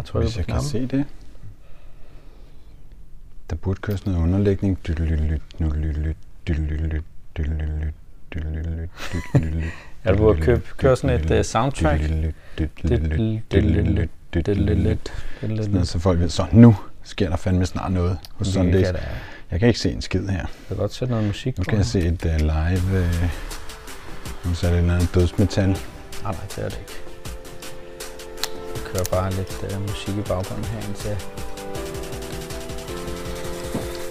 har trykket Hvis jeg på kan se det. Der burde køre sådan noget underlægning. Ja, du burde købe, køre sådan et uh, soundtrack. Sådan noget, så folk ved, så nu sker der fandme snart noget hos Sundays. Jeg kan ikke se en skid her. Jeg kan godt sætte noget musik Nu på. kan jeg se et uh, live... Uh, nu er det et eller andet dødsmetal. Nej, nej, det er det ikke. Kører bare lidt uh, musik i baggrunden her, indtil,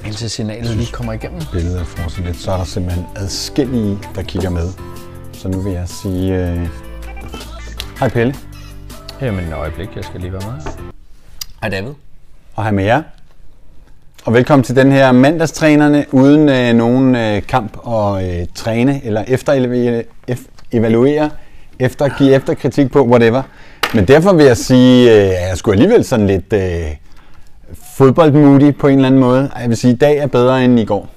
indtil signalet lige kommer igennem. Billedet får så lidt, så er der simpelthen adskillige, der kigger med. Så nu vil jeg sige... Uh, hej Pelle, Jamen, et øjeblik, jeg skal lige være med. Hej David. og hej med jer. Og velkommen til den her mandagstrænerne uden øh, nogen øh, kamp og øh, træne eller efter evaluere, efter give efter kritik på, whatever. Men derfor vil jeg sige, øh, at jeg skulle alligevel sådan lidt øh, fodboldmoody på en eller anden måde. Jeg vil sige, at i dag er bedre end i går.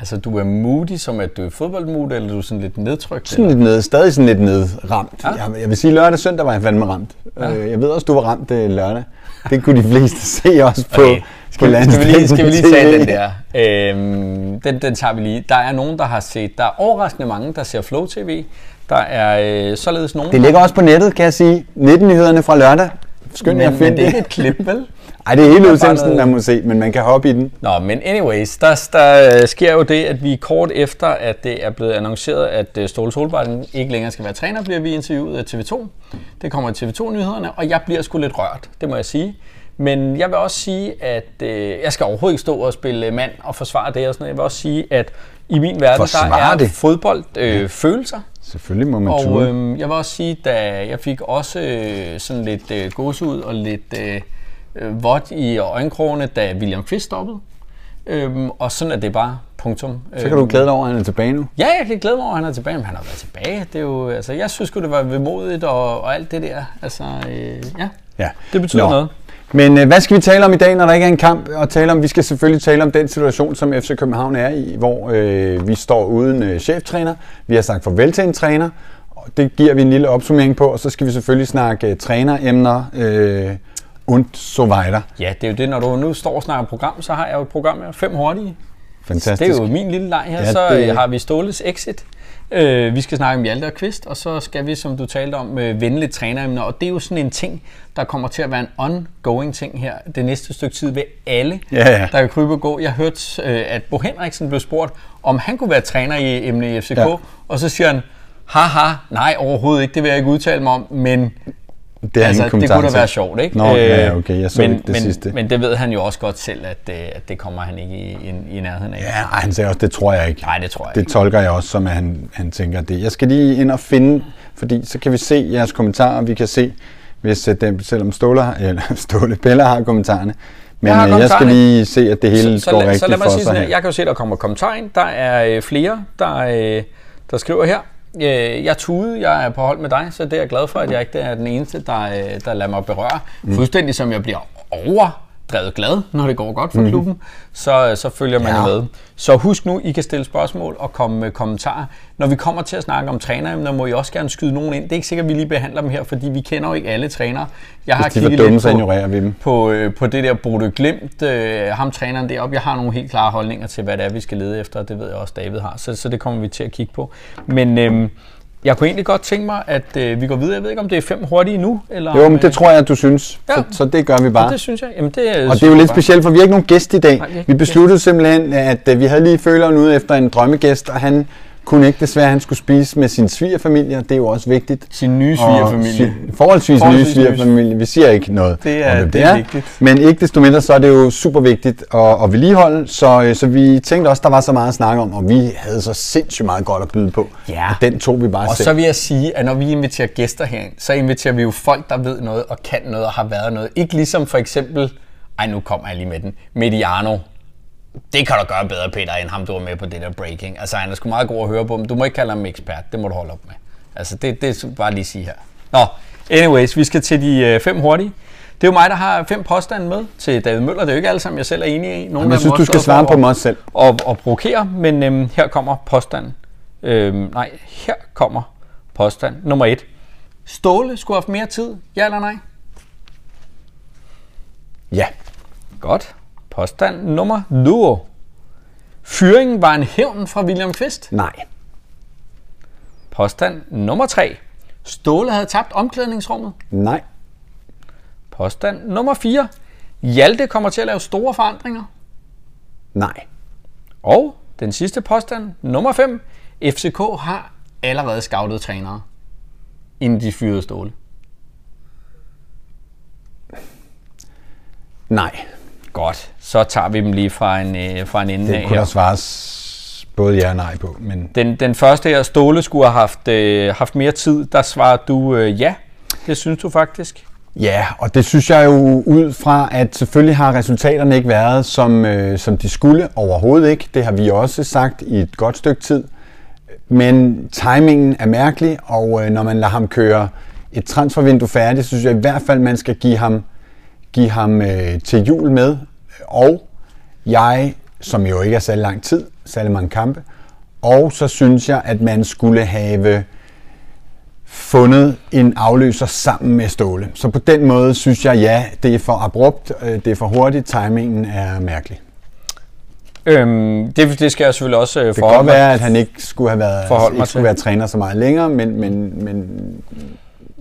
Altså, du er moody, som at du er fodboldmoody, eller du er sådan lidt nedtrykt? Sådan lidt ned, stadig sådan lidt nedramt. Ja. Jeg, jeg vil sige, lørdag og søndag var jeg fandme ramt. Ja. Ja. Jeg ved også, du var ramt øh, lørdag. Det kunne de fleste se også på, Okay. på Skal, vi- skal, vi lige, skal vi lige tage den der? Øhm, den, den tager vi lige. Der er nogen, der har set, der er overraskende mange, der ser Flow TV. Der er øh, således nogen, Det ligger også på nettet, kan jeg sige. 19-nyhederne fra lørdag. Skynd jer at men, finde det er ikke et klip, vel? Ej, det er hele udsendelsen, man må se, men man kan hoppe i den. Nå, men anyways, der, der øh, sker jo det, at vi kort efter, at det er blevet annonceret, at øh, Ståle Solbakken ikke længere skal være træner, bliver vi interviewet af TV2. Det kommer i TV2-nyhederne, og jeg bliver sgu lidt rørt, det må jeg sige. Men jeg vil også sige, at øh, jeg skal overhovedet ikke stå og spille mand og forsvare det og sådan noget. Jeg vil også sige, at i min verden, der Forsvare er det? fodbold øh, følelser. Selvfølgelig må man Og ture. øhm, jeg vil også sige, da jeg fik også øh, sådan lidt øh, gåsehud og lidt øh, øh, vådt i øjenkrogene, da William Kvist stoppede. Øhm, og sådan er det bare. Punktum. Så kan du glæde dig over, at han er tilbage nu. Ja, jeg kan glæde mig over, at han er tilbage, men han har været tilbage. Det er jo, altså, jeg synes det var vemodigt og, og alt det der. Altså, øh, ja, Ja. det betyder Nå. noget. Men øh, hvad skal vi tale om i dag, når der ikke er en kamp? Og tale om, vi skal selvfølgelig tale om den situation, som FC København er i, hvor øh, vi står uden øh, cheftræner. Vi har sagt farvel til en træner, og det giver vi en lille opsummering på. Og så skal vi selvfølgelig snakke øh, træneremner øh, und so weiter. Ja, det er jo det, når du nu står og snakker program, så har jeg jo et program med fem hurtige. Fantastisk. Det er jo min lille leg her. Ja, så det- det... har vi Ståles exit. Øh, vi skal snakke om Hjalte og Kvist, og så skal vi, som du talte om, øh, vende lidt træneremner. Og det er jo sådan en ting, der kommer til at være en ongoing ting her det næste stykke tid ved alle, Ja, ja. der kan krybe og gå. Jeg hørte, øh, at Bo Henriksen blev spurgt, om han kunne være træner i emne i FCK, ja. og så siger han, haha, nej overhovedet ikke, det vil jeg ikke udtale mig om, men Det, er altså, det kunne da være sjovt, ikke? Nå, ja, ja, okay, jeg så men, ikke det men, sidste. Men det ved han jo også godt selv, at, øh, at det kommer han ikke i, i, i nærheden af. Ja, ej, han sagde også, det tror jeg ikke. Nej, det tror jeg Det ikke. tolker jeg også, som at han, han tænker det. Jeg skal lige ind og finde, fordi så kan vi se jeres kommentarer, vi kan se, hvis øh, dem, selvom Ståle, har- eller Ståle Pelle har kommentarerne. Men Jeg har jeg, jeg skal lige se, at det hele så, går lad, rigtigt så lad mig for sige sig sådan her. her. Jeg kan jo se, der kommer kommentarer ind. Der er øh, flere, der, øh, der skriver her. Øh, jeg tude, jeg er på hold med dig, så det er jeg glad for, at jeg ikke er den eneste, der, øh, der lader mig berøre. Mm. Fuldstændig som jeg bliver overdrevet glad, når det går godt for mm. klubben, så, så følger man Ja. med. Så husk nu, I kan stille spørgsmål og komme med kommentarer. Når vi kommer til at snakke om træneremner, må I også gerne skyde nogen ind. Det er ikke sikkert, at vi lige behandler dem her, fordi vi kender jo ikke alle trænere. Jeg har Hvis de kigget dumme, lidt så på- ignorerer vi dem. på, øh, på det der Bodø Glimt, øh, ham træneren deroppe. Jeg har nogle helt klare holdninger til, hvad det er, vi skal lede efter, og det ved jeg også, David har. Så, så det kommer vi til at kigge på. Men øh, jeg kunne egentlig godt tænke mig, at øh, vi går videre. Jeg ved ikke, om det er fem hurtige nu? Eller Jo, men det tror jeg, at du synes. Ja. Så, så det gør vi bare. Det synes jeg. Jamen, det er Og det er jo lidt specielt, for vi har ikke nogen gæst i dag. Nej, vi besluttede simpelthen, at øh, vi havde lige føleren ude efter en drømmegæst, og han kunne ikke desværre, han skulle spise med sin svigerfamilie, og det er jo også vigtigt. Sin nye svigerfamilie. svi- Forholdsvis, Forholdsvis nye svigerfamilie. Vi siger ikke noget Det er- om, hvem det er vigtigt. Men ikke desto mindre, så er det jo super vigtigt at, at vedligeholde, så, øh, så vi tænkte også, der var så meget at snakke om, og vi havde så sindssygt meget godt at byde på. Ja. Og den tog vi bare Og selv. så vil jeg sige, at når vi inviterer gæster herind, så inviterer vi jo folk, der ved noget og kan noget og har været noget. Ikke ligesom for eksempel, ej nu kommer jeg lige med den, Mediano. Det kan du gøre bedre, Peter, end ham, du var med på det der breaking. Altså, han er sgu meget god at høre på, men du må ikke kalde ham ekspert. Det må du holde op med. Altså, det, det er bare lige sige her. Nå, anyways, vi skal til de øh, fem hurtige. Det er jo mig, der har fem påstande med til David Møller. Det er jo ikke alle sammen, jeg selv er enig i. Nogle Jamen, jeg synes, du skal svare på også selv. og, og provokere, men øhm, her kommer påstanden. Øhm, nej, her kommer påstand nummer et. Ståle skulle have haft mere tid, ja eller nej? Ja. Godt. Påstand nummer 2. Fyringen var en hævn fra William Kvist. Nej. Påstand nummer 3. Ståle havde tabt omklædningsrummet. Nej. Påstand nummer 4. Hjalte kommer til at lave store forandringer. Nej. Og den sidste påstand, nummer 5. FCK har allerede scoutet trænere, inden de fyrede Ståle. Nej. Godt, så tager vi dem lige fra en, øh, fra en ende Det af kunne her. der svares både ja og nej på, men Den, den første her, Ståle skulle have haft, øh, haft mere tid, der svarer du øh, ja. Det synes du faktisk. Ja, og det synes jeg jo ud fra, at selvfølgelig har resultaterne ikke været, som, øh, som de skulle overhovedet ikke. Det har vi også sagt i et godt stykke tid. Men timingen er mærkelig, og øh, når man lader ham køre et transfervindue færdigt, så synes jeg i hvert fald, man skal give ham, give ham øh, til jul med. Og jeg, som jo ikke er særlig lang tid, særlig mange kampe, og så synes jeg, at man skulle have fundet en afløser sammen med Ståle. Så på den måde synes jeg, ja, det er for abrupt, øh, det er for hurtigt, timingen er mærkelig. Øhm, det, det skal jeg selvfølgelig også øh, Det kan forholde godt mig være, at han ikke skulle have været, mig ikke skulle være træner så meget længere, men, men, men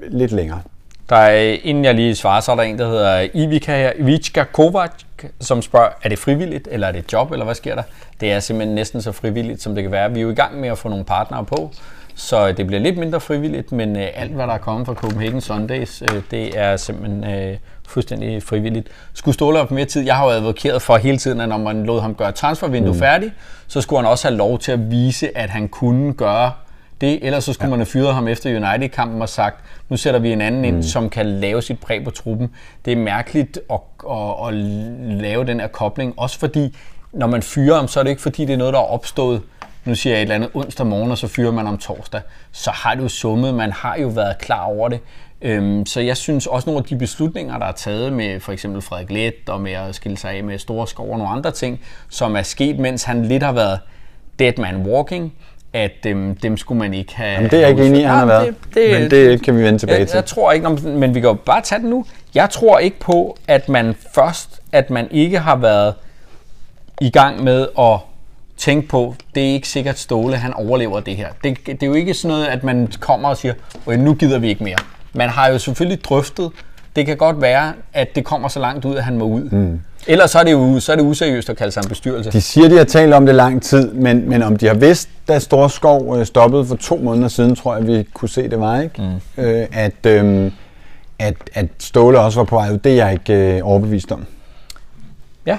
lidt længere. Der er, inden jeg lige svarer, så er der en, der hedder Ivica her, Ivica Kovac, som spørger, er det frivilligt, eller er det et job, eller hvad sker der? Det er simpelthen næsten så frivilligt, som det kan være. Vi er jo i gang med at få nogle partnere på, så det bliver lidt mindre frivilligt, men øh, alt, hvad der er kommet fra Copenhagen Sundays, øh, det er simpelthen øh, fuldstændig frivilligt. Skulle Ståle have mere tid? Jeg har jo advokeret for hele tiden, at når man lod ham gøre transfervindue mm. færdigt, så skulle han også have lov til at vise, at han kunne gøre det, ellers så skulle ja. man have fyret ham efter United-kampen og sagt, nu sætter vi en anden ind, som kan lave sit præg på truppen. Det er mærkeligt at, at, at lave den her kobling, også fordi, når man fyrer ham, så er det ikke fordi, det er noget, der er opstået, nu siger jeg et eller andet onsdag morgen, og så fyrer man om torsdag. Så har det jo summet, man har jo været klar over det. Øhm, så jeg synes også nogle af de beslutninger, der er taget med for eksempel Frederik Let og med at skille sig af med store skov og nogle andre ting, som er sket, mens han lidt har været dead man walking, at øhm, dem skulle man ikke have... Jamen, det er jeg ikke enig i, han har været. Det, men det kan vi vende tilbage jeg, til. jeg tror ikke, om- men vi kan jo bare tage den nu. Jeg tror ikke på, at man først, at man ikke har været i gang med at tænke på, det er ikke sikkert Ståle, han overlever det her. Det, det er jo ikke sådan noget, at man kommer og siger, "Okay, nu gider vi ikke mere. Man har jo selvfølgelig drøftet, det kan godt være, at det kommer så langt ud, at han må ud. Mm. Ellers så er, det jo, så er det useriøst at kalde sig en bestyrelse. De siger, de har talt om det lang tid, men, men om de har vidst, da Storskov øh, stoppede for to måneder siden, tror jeg, vi kunne se, det var, ikke? Mm. Øh, at, øh, at, at Ståle også var på vej ud, det er jeg ikke øh, overbevist om. Ja.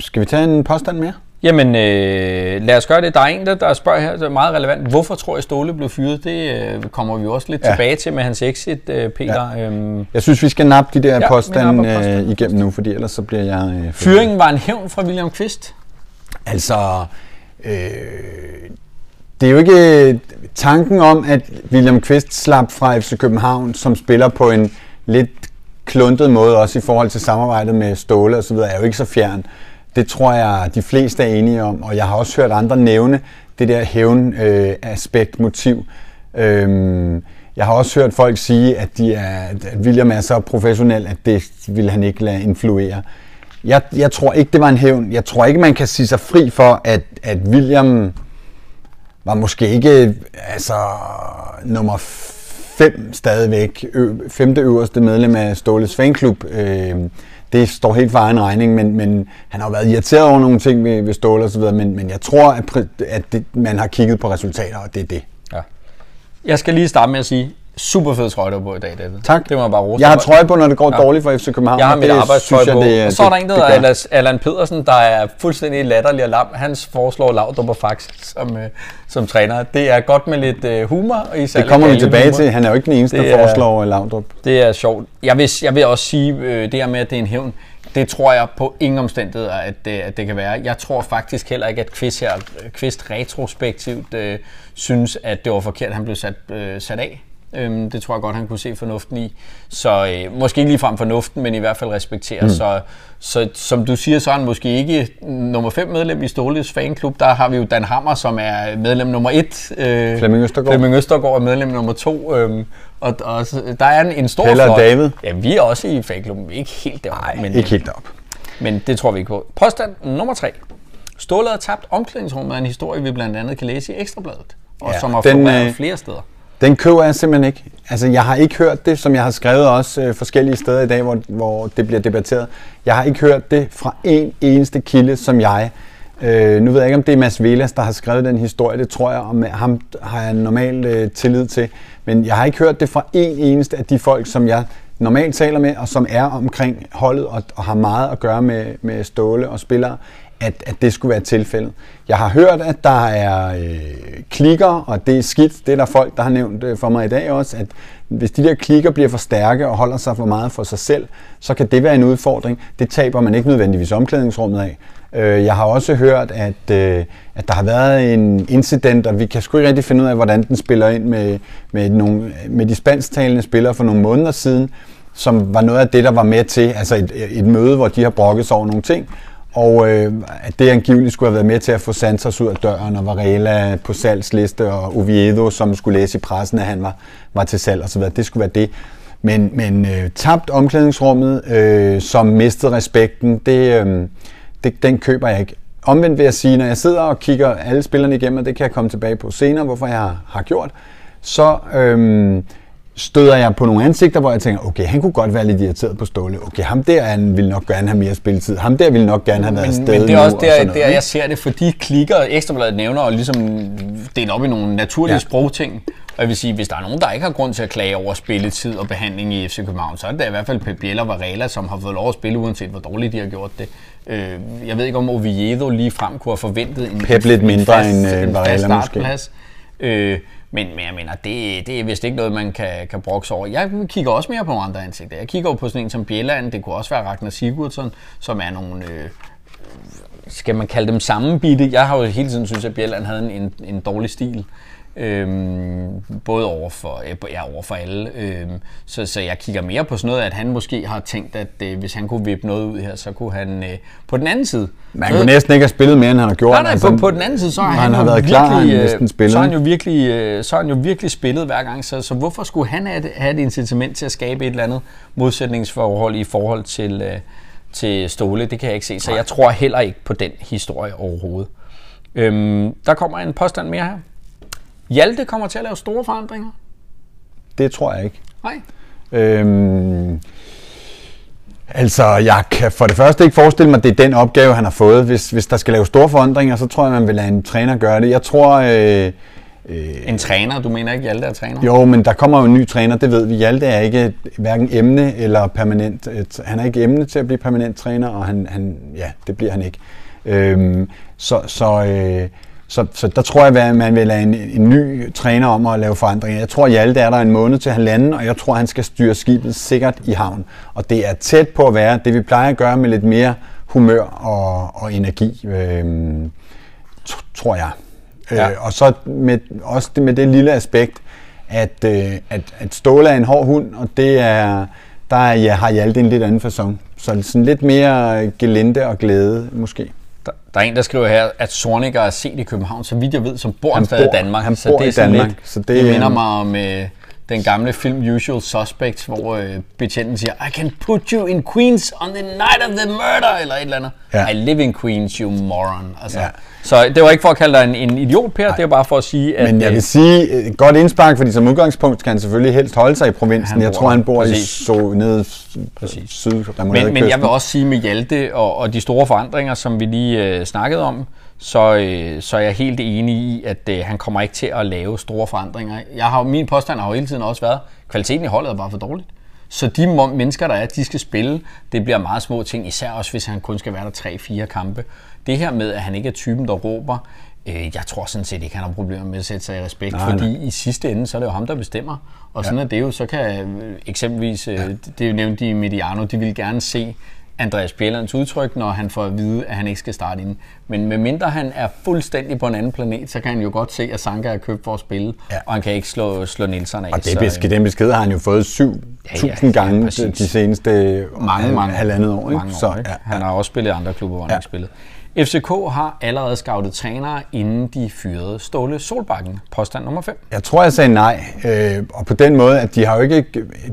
Skal vi tage en påstand mere? Jamen, øh, lad os gøre det. Der er en, der, der spørger her, det er meget relevant. Hvorfor tror jeg, Ståle blev fyret? Det øh, kommer vi også lidt Ja. tilbage til med hans exit, øh, Peter. Ja. Øhm, Jeg synes, vi skal nappe de der ja, påstande øh, igennem nu, fordi ellers så bliver jeg... Øh, fyringen var en hævn fra William Kvist. Altså, øh, det er jo ikke tanken om, at William Kvist slap fra FC København, som spiller på en lidt kluntet måde, også i forhold til samarbejdet med Ståle og så videre, er jo ikke så fjern. Det tror jeg, de fleste er enige om, og jeg har også hørt andre nævne det der hævn-aspekt, øh, motiv. Øhm, jeg har også hørt folk sige, at, de er, at William er så professionel, at det vil han ikke lade influere. Jeg, jeg tror ikke, det var en hævn. Jeg tror ikke, man kan sige sig fri for, at, at William var måske ikke altså, nummer fem stadigvæk, ø, femte øverste medlem af Ståles fanklub. Øh, det står helt for egen regning, men, men han har jo været irriteret over nogle ting ved, ved Ståle osv., men, men jeg tror, at, at det, man har kigget på resultater, og det er det. Ja. Jeg skal lige starte med at sige, super fed trøje, du på i dag, David. Tak. Det må jeg bare rose Jeg har trøje på, når det går Ja. dårligt for FC København. Jeg har mit det arbejdstøj på. det, og så er der en, der det hedder. Allan- Pedersen, der er fuldstændig latterlig og lam. Han foreslår Laudrup og Fax som, øh, som træner. Det er godt med lidt øh, humor. Især Det kommer vi tilbage humor. til. Han er jo ikke den eneste, Det der er- foreslår Laudrup. Det er sjovt. Jeg vil, jeg vil også sige, øh, det her med, at det er en hævn, det tror jeg på ingen omstændigheder, at det, at det kan være. Jeg tror faktisk heller ikke, at Kvist, her, Kvist retrospektivt øh, synes, at det var forkert, at han blev sat, øh, sat af. Øhm, det tror jeg godt, han kunne se fornuften i. Så øh, måske ikke lige frem fornuften, men i hvert fald respektere. Mm. Så, så som du siger, så er han måske ikke nummer 5 medlem i Ståles fanklub. Der har vi jo Dan Hammer, som er medlem nummer 1. Øh, Flemming Østergaard. Flemming Østergaard er medlem nummer 2. Øh, og, og der er en, en stor Peller flot. David. Ja, vi er også i fanklubben. Ikke helt deroppe. Nej, men, ikke helt deroppe. Men det tror vi ikke på. Påstand nummer 3. Ståle har tabt omklædningsrummet er en historie, vi blandt andet kan læse i Ekstrabladet, og ja, som har den, øh, flere steder. Den køber jeg simpelthen ikke. Altså, jeg har ikke hørt det, som jeg har skrevet også øh, forskellige steder i dag, hvor, hvor det bliver debatteret. Jeg har ikke hørt det fra en eneste kilde, som jeg. Øh, nu ved jeg ikke, om det er Mads Velas, der har skrevet den historie. Det tror jeg, om ham har jeg normalt øh, tillid til. Men jeg har ikke hørt det fra en eneste af de folk, som jeg normalt taler med, og som er omkring holdet og, og har meget at gøre med, med Ståle og spillere, at, at det skulle være tilfældet. Jeg har hørt, at der er øh, klikker, og det er skidt. Det er der folk, der har nævnt øh, for mig i dag også, at hvis de der klikker bliver for stærke og holder sig for meget for sig selv, så kan det være en udfordring. Det taber man ikke nødvendigvis omklædningsrummet af. Øh, jeg har også hørt, at, øh, at der har været en incident, og vi kan sgu ikke rigtig finde ud af, hvordan den spiller ind med, med, nogle, med de spansktalende spillere for nogle måneder siden, som var noget af det, der var med til, altså et, et møde, hvor de har brokket sig over nogle ting, og øh, at det angiveligt skulle have været med til at få Santos ud af døren, og Varela på salgsliste, og Oviedo, som skulle læse i pressen, at han var, var til salg osv. Det skulle være det. Men, men øh, tabt omklædningsrummet, øh, som mistede respekten, det, øh, det, den køber jeg ikke. Omvendt vil jeg sige, når jeg sidder og kigger alle spillerne igennem, og det kan jeg komme tilbage på senere, hvorfor jeg har, har gjort, så... Øh, støder jeg på nogle ansigter, hvor jeg tænker, okay, han kunne godt være lidt irriteret på Ståle. Okay, ham der han ville nok gerne have mere spilletid. Ham der ville nok gerne have været men, Men det er også der, der, jeg ser det, fordi klikker Ekstrabladet nævner og ligesom dele op i nogle naturlige ja. sprogting. Og jeg vil sige, hvis der er nogen, der ikke har grund til at klage over spilletid og behandling i FC København, så er det i hvert fald Pep Biel og Varela, som har fået lov at spille, uanset hvor dårligt de har gjort det. Øh, jeg ved ikke, om Oviedo lige frem kunne have forventet en, Pep lidt mindre fast, end uh, Varela måske. Øh, men, men jeg mener, det, det er vist ikke noget, man kan, kan brokse over. Jeg kigger også mere på nogle andre ansigter. Jeg kigger på sådan en som Bjelland, det kunne også være Ragnar Sigurdsson, som er nogle... Øh, skal man kalde dem sammenbitte? Jeg har jo hele tiden synes at Bjelland havde en, en dårlig stil. Øhm, både over for, ja, over for alle. Øhm, så, så jeg kigger mere på sådan noget, at han måske har tænkt, at øh, hvis han kunne vippe noget ud her, så kunne han øh, på den anden side. Men han kunne næsten ikke have spillet mere, end han har gjort. Nej, nej, altså, på, på den anden side, så har han, han har været klar, virkelig, han næsten spillet. Så har han jo virkelig, øh, så har han jo virkelig spillet hver gang. Så, så hvorfor skulle han have, have et incitament til at skabe et eller andet modsætningsforhold i forhold til, øh, til Ståle? Det kan jeg ikke se. Så jeg tror heller ikke på den historie overhovedet. Øhm, der kommer en påstand mere her. Hjalte kommer til at lave store forandringer? Det tror jeg ikke. Nej. Øhm, altså, jeg kan for det første ikke forestille mig, at det er den opgave, han har fået. Hvis, hvis der skal lave store forandringer, så tror jeg, man vil lade en træner gøre det. Jeg tror... Øh, øh, en træner? Du mener ikke, Hjalte er træner? Jo, men der kommer jo en ny træner, det ved vi. Hjalte er ikke hverken emne eller permanent. Han er ikke emne til at blive permanent træner, og han, han ja, det bliver han ikke. Øhm, så så øh, så, så der tror jeg, at man vil lade en, en ny træner om at lave forandringer. Jeg tror, at Hjalte er der en måned til halvanden, og jeg tror, han skal styre skibet sikkert i havn. Og det er tæt på at være det, vi plejer at gøre med lidt mere humør og, og energi, øh, tror jeg. Ja. Øh, og så med, også det, med det lille aspekt, at, øh, at, at Ståle er en hård hund, og det er, der er, ja, har Hjalte en lidt anden fasong. Så sådan lidt mere gelinde og glæde, måske. Der, er en, der skriver her, at Sorniger er set i København, så vidt jeg ved, som bor han, stadig i Danmark. Han så det er i Danmark. Lidt, så det, det minder mig om øh, den gamle film Usual Suspects, hvor øh, betjenten siger, I can put you in Queens on the night of the murder, eller et eller andet. Ja. I live in Queens, you moron. Altså, ja. Så det var ikke for at kalde dig en, en idiot, Per, Nej. det var bare for at sige, at... Men jeg vil øh, sige, et godt indspark, fordi som udgangspunkt kan han selvfølgelig helst holde sig i provinsen. Jeg tror, han bor præcis. i så nede præcis. syd men, men jeg vil også sige med Hjalte og, og de store forandringer, som vi lige øh, snakkede om, så, øh, så er jeg helt enig i, at øh, han kommer ikke til at lave store forandringer. Jeg har, min påstand har jo hele tiden også været, at kvaliteten i holdet er bare for dårligt. Så de mennesker, der er, de skal spille, det bliver meget små ting, især også hvis han kun skal være der 3-4 kampe. Det her med, at han ikke er typen, der råber, øh, jeg tror sådan set ikke, han har problemer med at sætte sig i respekt, nej, fordi nej. i sidste ende, så er det jo ham, der bestemmer. Og sådan ja. er det jo, så kan øh, eksempelvis, øh, ja. det er jo nævnt i Mediano, de vil gerne se, Andreas Bjellands udtryk, når han får at vide, at han ikke skal starte inden. Men medmindre han er fuldstændig på en anden planet, så kan han jo godt se, at Sanka er købt for at spille, ja. og han kan ikke slå, slå Nielsen af. Og det besked, den besked har han jo fået 7.000 ja, ja, gange ja, de seneste mange, mange, halvandet år. Ikke? Mange år så, ja, Han har også spillet i andre klubber, hvor han ja. ikke spillet. FCK har allerede scoutet trænere, inden de fyrede Ståle Solbakken. Påstand nummer 5. Jeg tror, jeg sagde nej. Øh, og på den måde, at de har jo ikke,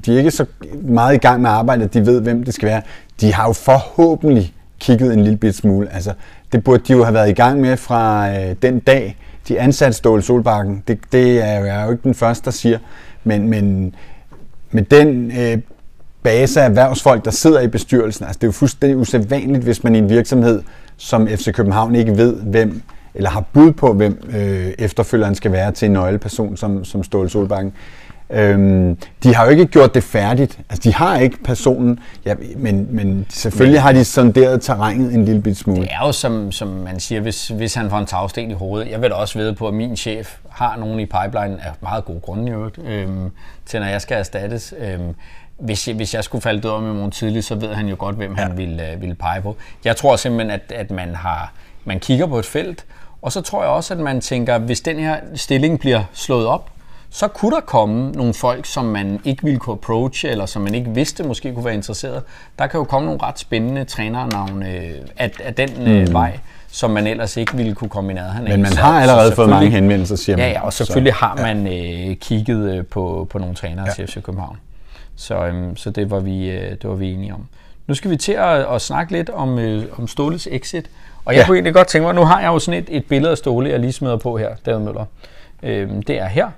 de er ikke så meget i gang med arbejdet, at de ved, hvem det skal være. De har jo forhåbentlig kigget en lille bit smule. Altså, det burde de jo have været i gang med fra øh, den dag, de ansatte Ståle Solbakken. Det, det er jeg jo ikke den første, der siger. Men, men med den øh, base af erhvervsfolk, der sidder i bestyrelsen, altså det er jo fuldstændig usædvanligt, hvis man i en virksomhed som FC København ikke ved, hvem eller har bud på, hvem øh, efterfølgeren skal være til en nøgleperson som, som Ståle Solbakken. Øhm, de har jo ikke gjort det færdigt. Altså, de har ikke personen, ja, men, men selvfølgelig har de sonderet terrænet en lille bit smule. Det er jo, som, som man siger, hvis, hvis han får en tagsten i hovedet. Jeg vil da også vide på, at min chef har nogen i pipeline af meget gode grunde i øvrigt, øhm, til når jeg skal erstattes. Øhm, hvis jeg, hvis jeg skulle falde død om i morgen tidlig, så ved han jo godt, hvem ja. han ville, øh, ville pege på. Jeg tror simpelthen, at, at man, har, man kigger på et felt, og så tror jeg også, at man tænker, hvis den her stilling bliver slået op, så kunne der komme nogle folk, som man ikke ville kunne approache, eller som man ikke vidste måske kunne være interesseret. Der kan jo komme nogle ret spændende trænernavne øh, af, af den øh, mm. vej som man ellers ikke ville kunne komme i nærheden af. Men man har allerede fået mange henvendelser, siger man. Ja, ja og selvfølgelig så, har man øh, kigget øh, på, på nogle trænere ja. til FC København. Så, øhm, så det, var vi, øh, det var vi enige om. Nu skal vi til at, at snakke lidt om, øh, om Ståles exit. Og jeg ja. kunne egentlig godt tænke mig, nu har jeg jo sådan et, et billede af Ståle, jeg lige smider på her, David Møller. Øhm, det er her.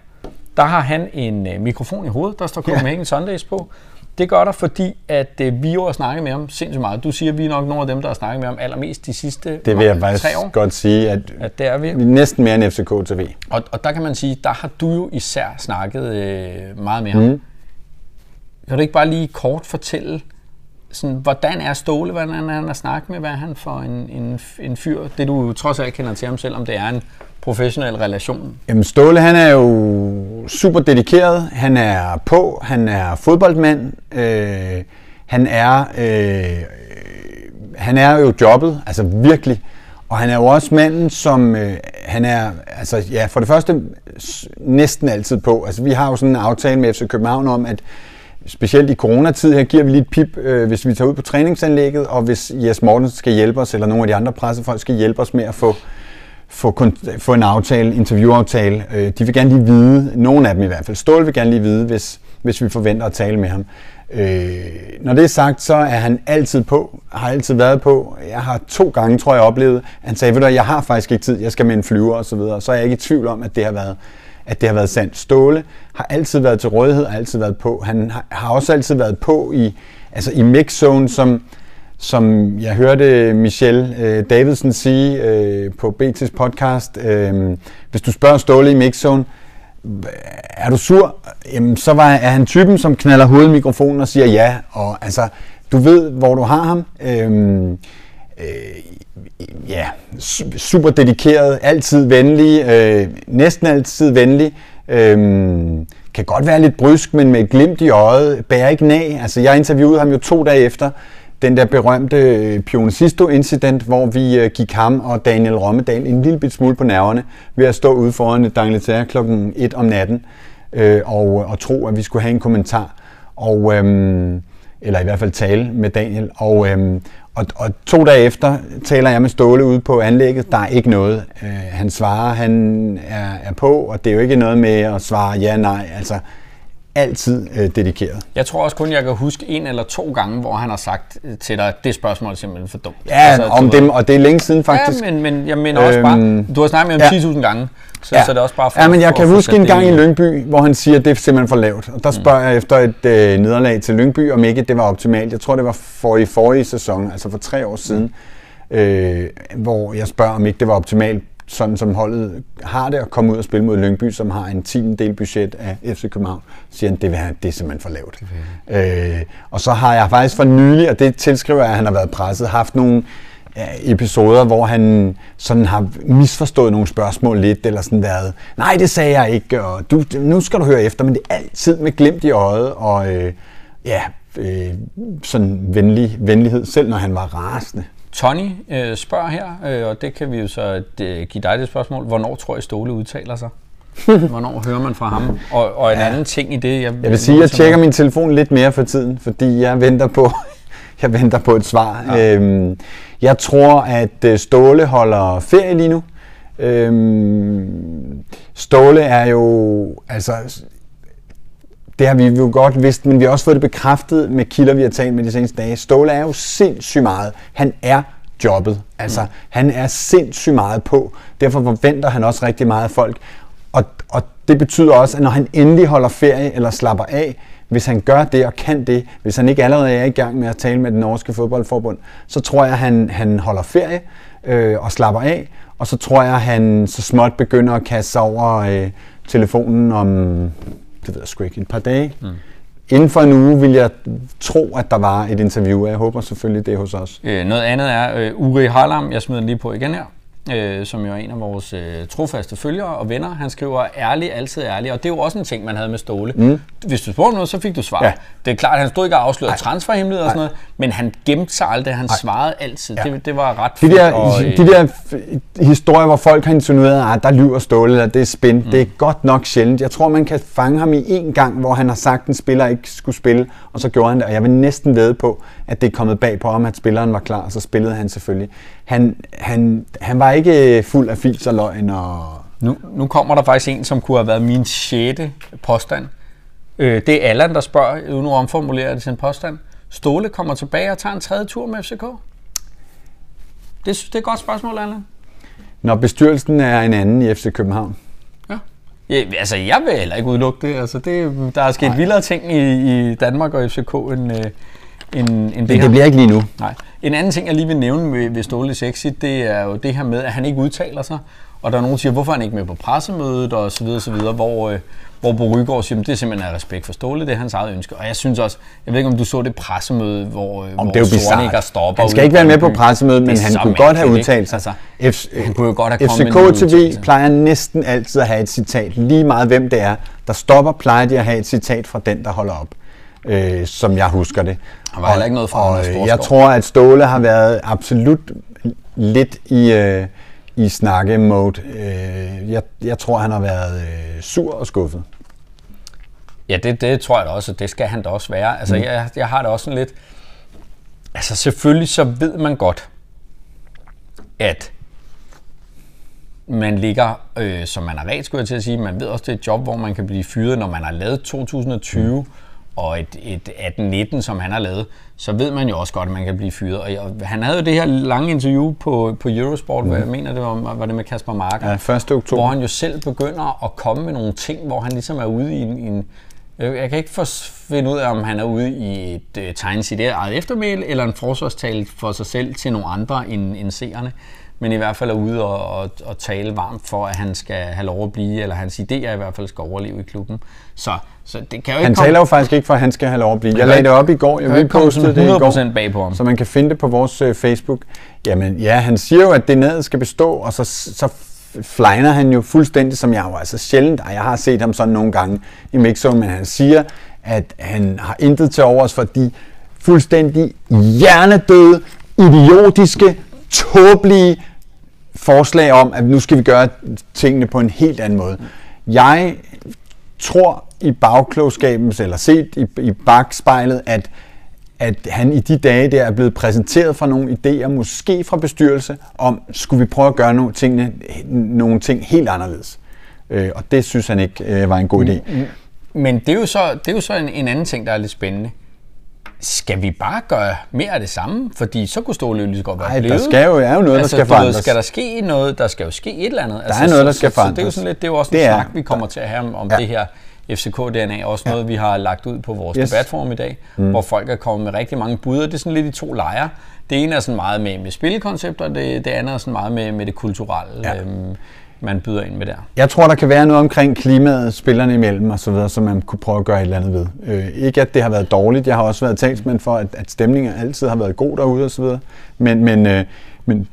Der har han en øh, mikrofon i hovedet, der står Copenhagen ja. Sundays på. Det gør der, fordi at øh, vi jo har snakket med ham sindssygt meget. Du siger, at vi er nok nogle af dem, der har snakket med ham allermest de sidste Det vil jeg faktisk år. godt sige, at, at det er vi. næsten mere end FCK TV. Og, og der kan man sige, der har du jo især snakket øh, meget med ham. Mm. Kan du ikke bare lige kort fortælle, sådan, hvordan er Ståle, hvordan er han at snakke med, hvad er han for en, en, en fyr? Det du jo trods alt kender til ham, selvom det er en professionel relation. Jamen Ståle, han er jo super dedikeret, han er på, han er fodboldmand, øh, han er øh, han er jo jobbet, altså virkelig, og han er jo også manden, som øh, han er, altså ja, for det første næsten altid på. Altså vi har jo sådan en aftale med FC København om, at specielt i coronatid her giver vi lige et pip, øh, hvis vi tager ud på træningsanlægget, og hvis Jes Morten skal hjælpe os, eller nogle af de andre pressefolk skal hjælpe os med at få, få, få en aftale, interviewaftale. Øh, de vil gerne lige vide, nogle af dem i hvert fald, Ståle vil gerne lige vide, hvis, hvis vi forventer at tale med ham. Øh, når det er sagt, så er han altid på, har altid været på. Jeg har to gange, tror jeg, oplevet, han sagde, ved du, jeg har faktisk ikke tid, jeg skal med en flyver og så videre. Så er jeg ikke i tvivl om, at det har været at det har været sandt. Ståle har altid været til rådighed, har altid været på. Han har, også altid været på i, altså i mixzone, som, som jeg hørte Michelle øh, Davidsen sige øh, på BT's podcast. Øh, hvis du spørger Ståle i mixzone, er du sur? Jamen, så var, er han typen, som knaller hovedet i mikrofonen og siger ja. Og altså, du ved, hvor du har ham. Øh, øh, ja, super dedikeret, altid venlig, øh, næsten altid venlig. Øh, kan godt være lidt brysk, men med et glimt i øjet, bærer ikke nag. Altså, jeg interviewede ham jo to dage efter den der berømte øh, Pionicisto-incident, hvor vi øh, gik ham og Daniel Rommedal en lille bit smule på nerverne ved at stå ude foran Dangletær klokken 1 om natten øh, og, og tro, at vi skulle have en kommentar. Og, øhm, eller i hvert fald tale med Daniel. Og, øhm, og, og to dage efter taler jeg med Ståle ude på anlægget. Der er ikke noget. Øh, han svarer, han er, er på, og det er jo ikke noget med at svare ja, nej. Altså, altid øh, dedikeret. Jeg tror også kun, jeg kan huske en eller to gange, hvor han har sagt til dig, det spørgsmål er simpelthen for dumt. Ja, altså, om dem, og det er længe siden faktisk. Ja, men, men jeg mener også bare, øhm, du har snakket med ham ja. 10.000 gange, så, ja. så det er også bare for Ja, men jeg kan huske en gang i Lyngby, hvor han siger, at det er simpelthen for lavt. Og der mm. spørger mm. jeg efter et øh, nederlag til Lyngby, om ikke det var optimalt. Jeg tror, det var for i forrige sæson, altså for tre år siden, mm. øh, hvor jeg spørger, om ikke det var optimalt sådan som holdet har det, at komme ud og spille mod Lyngby, som har en tiende del budget af FC København, siger han, det, vil, det er simpelthen for lavt. Okay. Øh, og så har jeg faktisk for nylig, og det tilskriver jeg, at han har været presset, haft nogle episoder, hvor han sådan har misforstået nogle spørgsmål lidt, eller sådan været, nej, det sagde jeg ikke, og du, nu skal du høre efter, men det er altid med glimt i øjet, og øh, ja, øh, sådan venlig, venlighed, selv når han var rasende. Tony øh, spørger her, øh, og det kan vi jo så øh, give dig det spørgsmål. Hvornår tror I Ståle udtaler sig? Hvornår hører man fra ham? Og, og en ja. anden ting i det... Jeg, jeg vil sige, at jeg tjekker min telefon lidt mere for tiden, fordi jeg venter på, jeg venter på et svar. Ja. Øhm, jeg tror, at øh, Ståle holder ferie lige nu. Øhm, Ståle er jo, altså, det har vi jo godt vidst, men vi har også fået det bekræftet med kilder, vi har talt med de seneste dage. Ståle er jo sindssygt meget. Han er jobbet. Altså, mm. han er sindssygt meget på. Derfor forventer han også rigtig meget af folk. Og, og det betyder også, at når han endelig holder ferie eller slapper af, hvis han gør det og kan det, hvis han ikke allerede er i gang med at tale med den norske fodboldforbund, så tror jeg, at han, han holder ferie øh, og slapper af, og så tror jeg, at han så småt begynder at kaste sig over øh, telefonen om, det ved jeg sgu ikke, et par dage. Mm. Inden for en uge vil jeg tro, at der var et interview, og jeg håber selvfølgelig det hos os. Øh, noget andet er øh, Uri Harlam, jeg smider den lige på igen her øh, som jo er en af vores øh, trofaste følgere og venner. Han skriver ærlig, altid ærlig, og det er jo også en ting, man havde med Ståle. Mm. Hvis du spurgte noget, så fik du svar. Ja. Det er klart, at han stod ikke og afslørede transferhemmeligheder og sådan noget, men han gemte sig aldrig, han Ej. svarede altid. Ja. Det, det var ret de der, og, øh, de der historier, hvor folk har insinueret, at der lyver Ståle, eller det er spin, mm. det er godt nok sjældent. Jeg tror, man kan fange ham i en gang, hvor han har sagt, at en spiller ikke skulle spille, og så gjorde han det, og jeg vil næsten ved på, at det er kommet bag på ham, at spilleren var klar, og så spillede han selvfølgelig. Han, han, han var ikke fuld af fils og løgn. Og... Nu, nu kommer der faktisk en, som kunne have været min sjette påstand. Øh, det er Allan, der spørger, uden at omformulere det sin påstand. Ståle kommer tilbage og tager en tredje tur med FCK? Det, det er et godt spørgsmål, Allan. Når bestyrelsen er en anden i FC København. Ja. ja altså, jeg vil heller ikke udelukke det. Altså, det der er sket Nej. vildere ting i, i Danmark og FCK end, øh, end, end det det bliver ikke lige nu. Nej. En anden ting, jeg lige vil nævne ved, ved Ståle Sexy, det er jo det her med, at han ikke udtaler sig. Og der er nogen, der siger, hvorfor er han ikke med på pressemødet, og så videre, så videre, hvor, øh, hvor Bo Rygaard siger, at det er simpelthen af respekt for Ståle, det er hans eget ønske. Og jeg synes også, jeg ved ikke, om du så det pressemøde, hvor, om hvor det er jo stopper Han skal ikke være med på pressemødet, men han kunne godt have udtalt sig. Altså, F- han kunne jo godt have FCK TV plejer næsten altid at have et citat, lige meget hvem det er, der stopper, plejer de at have et citat fra den, der holder op øh, som jeg husker det. Der var heller ikke noget fra og, og Jeg tror, at Ståle har været absolut lidt i, øh, i snakke-mode. Øh, jeg, jeg tror, han har været øh, sur og skuffet. Ja, det, det tror jeg da også, og det skal han da også være. Altså, mm. jeg, jeg har det også sådan lidt... Altså, selvfølgelig så ved man godt, at man ligger, øh, som man har ret, skulle jeg til at sige, man ved også, det er et job, hvor man kan blive fyret, når man har lavet 2020, mm og et, et 18-19, som han har lavet, så ved man jo også godt, at man kan blive fyret. Og, han havde jo det her lange interview på, på Eurosport, mm. hvor jeg mener, det var, var det med Kasper Marker. Ja, 1. oktober. Hvor han jo selv begynder at komme med nogle ting, hvor han ligesom er ude i en... en jeg kan ikke finde ud af, om han er ude i et uh, tegne sit eget eftermæl, eller en forsvarstale for sig selv til nogle andre end, end seerne men i hvert fald er ude og, og, og tale varmt for, at han skal have lov at blive, eller hans idéer i hvert fald skal overleve i klubben. Så, så det kan jo ikke Han taler jo faktisk ikke for, at han skal have lov at blive. Jeg lagde det op i går, jeg repostede det i går, bag på ham. så man kan finde det på vores uh, Facebook. Jamen ja, han siger jo, at det ned skal bestå, og så, så flyner han jo fuldstændig, som jeg jo altså sjældent, og jeg har set ham sådan nogle gange i Mixo, men han siger, at han har intet til overs for de fuldstændig hjernedøde, idiotiske, tåbelige forslag om, at nu skal vi gøre tingene på en helt anden måde. Jeg tror i bagklogskabens, eller set i, i bagspejlet, at, at han i de dage der er blevet præsenteret for nogle idéer, måske fra bestyrelse, om skulle vi prøve at gøre nogle, tingene, nogle ting helt anderledes. Øh, og det synes han ikke øh, var en god idé. Mm, mm. Men det er jo så, det er jo så en, en anden ting, der er lidt spændende skal vi bare gøre mere af det samme? Fordi så kunne Ståle lige så godt være Ej, blevet. der skal jo, er jo noget, altså, der skal forandres. Skal der ske noget? Der skal jo ske et eller andet. Der altså, er noget, der skal forandres. Så, det er jo sådan lidt, det er jo også en er, snak, vi kommer til at have om ja. det her FCK-DNA. Også ja. noget, vi har lagt ud på vores yes. debatforum i dag, mm. hvor folk er kommet med rigtig mange bud, og det er sådan lidt i to lejre. Det ene er sådan meget med, med spillekoncepter, det, det andet er sådan meget med, med det kulturelle. Ja. Øhm, man byder ind med der. Jeg tror, der kan være noget omkring klimaet, spillerne imellem og så videre, som man kunne prøve at gøre et eller andet ved. Øh, ikke at det har været dårligt. Jeg har også været talsmand for, at, at stemningen altid har været god derude og så videre. Men, men, øh, men,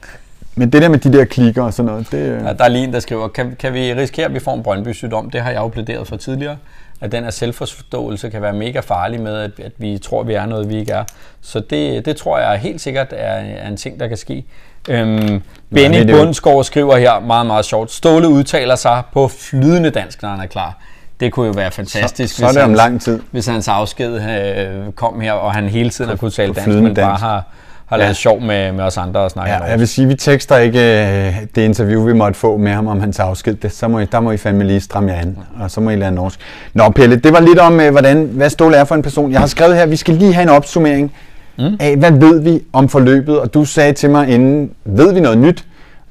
men det der med de der klikker og sådan noget, det... Øh... Ja, der er lige en, der skriver, kan, kan vi risikere, at vi får en Brøndby-sygdom? Det har jeg jo plæderet for tidligere. at den her selvforståelse kan være mega farlig med, at, at vi tror, at vi er noget, vi ikke er. Så det, det tror jeg helt sikkert er, er en ting, der kan ske. Øhm, Benny Bundsgaard skriver her meget, meget sjovt. Ståle udtaler sig på flydende dansk, når han er klar. Det kunne jo være fantastisk, så, så det om hans, lang tid. hvis hans afsked øh, kom her, og han hele tiden har kunne tale dansk, men bare har, har lavet ja. sjov med, med os andre og snakke ja, Jeg vil sige, vi tekster ikke øh, det interview, vi måtte få med ham om hans afsked. Det, så må I, der må I fandme lige stramme jer an, og så må I lære norsk. Nå Pelle, det var lidt om, øh, hvordan, hvad Ståle er for en person. Jeg har skrevet her, vi skal lige have en opsummering mm. af, hvad ved vi om forløbet? Og du sagde til mig inden, ved vi noget nyt?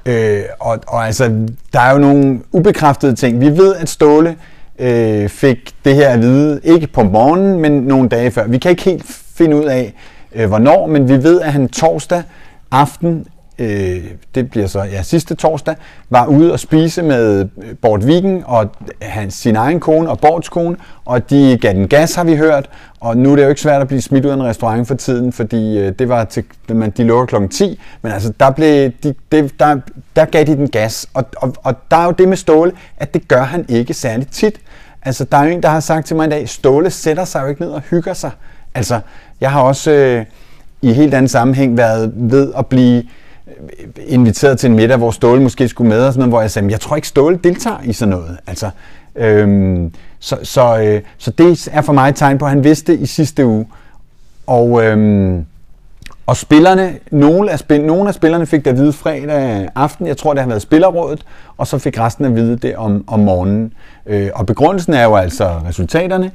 Øh, og, og altså, der er jo nogle ubekræftede ting. Vi ved, at Ståle øh, fik det her at vide, ikke på morgenen, men nogle dage før. Vi kan ikke helt finde ud af, øh, hvornår, men vi ved, at han torsdag aften, øh, det bliver så ja, sidste torsdag, var ude og spise med øh, Bort Vigen og hans, sin egen kone og Borts kone, og de gav den gas, har vi hørt, og nu er det jo ikke svært at blive smidt ud af en restaurant for tiden, fordi øh, det var til, man, de lukker klokken 10, men altså der, blev, de, det, der, der gav de den gas, og, og, og der er jo det med Ståle, at det gør han ikke særlig tit. Altså der er jo en, der har sagt til mig i dag, Ståle sætter sig jo ikke ned og hygger sig. Altså jeg har også øh, i helt anden sammenhæng været ved at blive øh, inviteret til en middag, hvor Ståle måske skulle med, og sådan noget, hvor jeg sagde, jeg tror ikke, Ståle deltager i sådan noget. Altså, øhm, så, så, øh, så det er for mig et tegn på, at han vidste i sidste uge. Og, øhm, og spillerne, nogle af, spil, nogle af spillerne fik det at vide fredag aften, jeg tror det har været spillerrådet, og så fik resten at vide det om, om morgenen. Øh, og begrundelsen er jo altså resultaterne,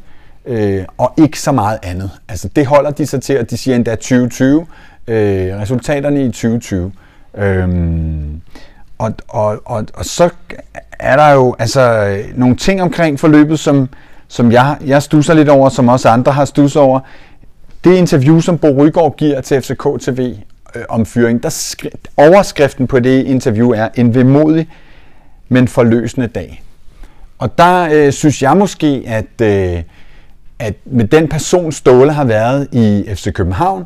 øh, og ikke så meget andet. Altså det holder de sig til, og de siger endda 2020, øh, resultaterne i 2020. Øhm, og, og, og, og så er der jo altså nogle ting omkring forløbet, som, som jeg, jeg stusser lidt over, som også andre har stusset over. Det interview, som Bo Rygaard giver til FCK TV øh, om fyring, der skri- overskriften på det interview er en vemodig, men forløsende dag. Og der øh, synes jeg måske, at øh, at med den person Ståle har været i FC København,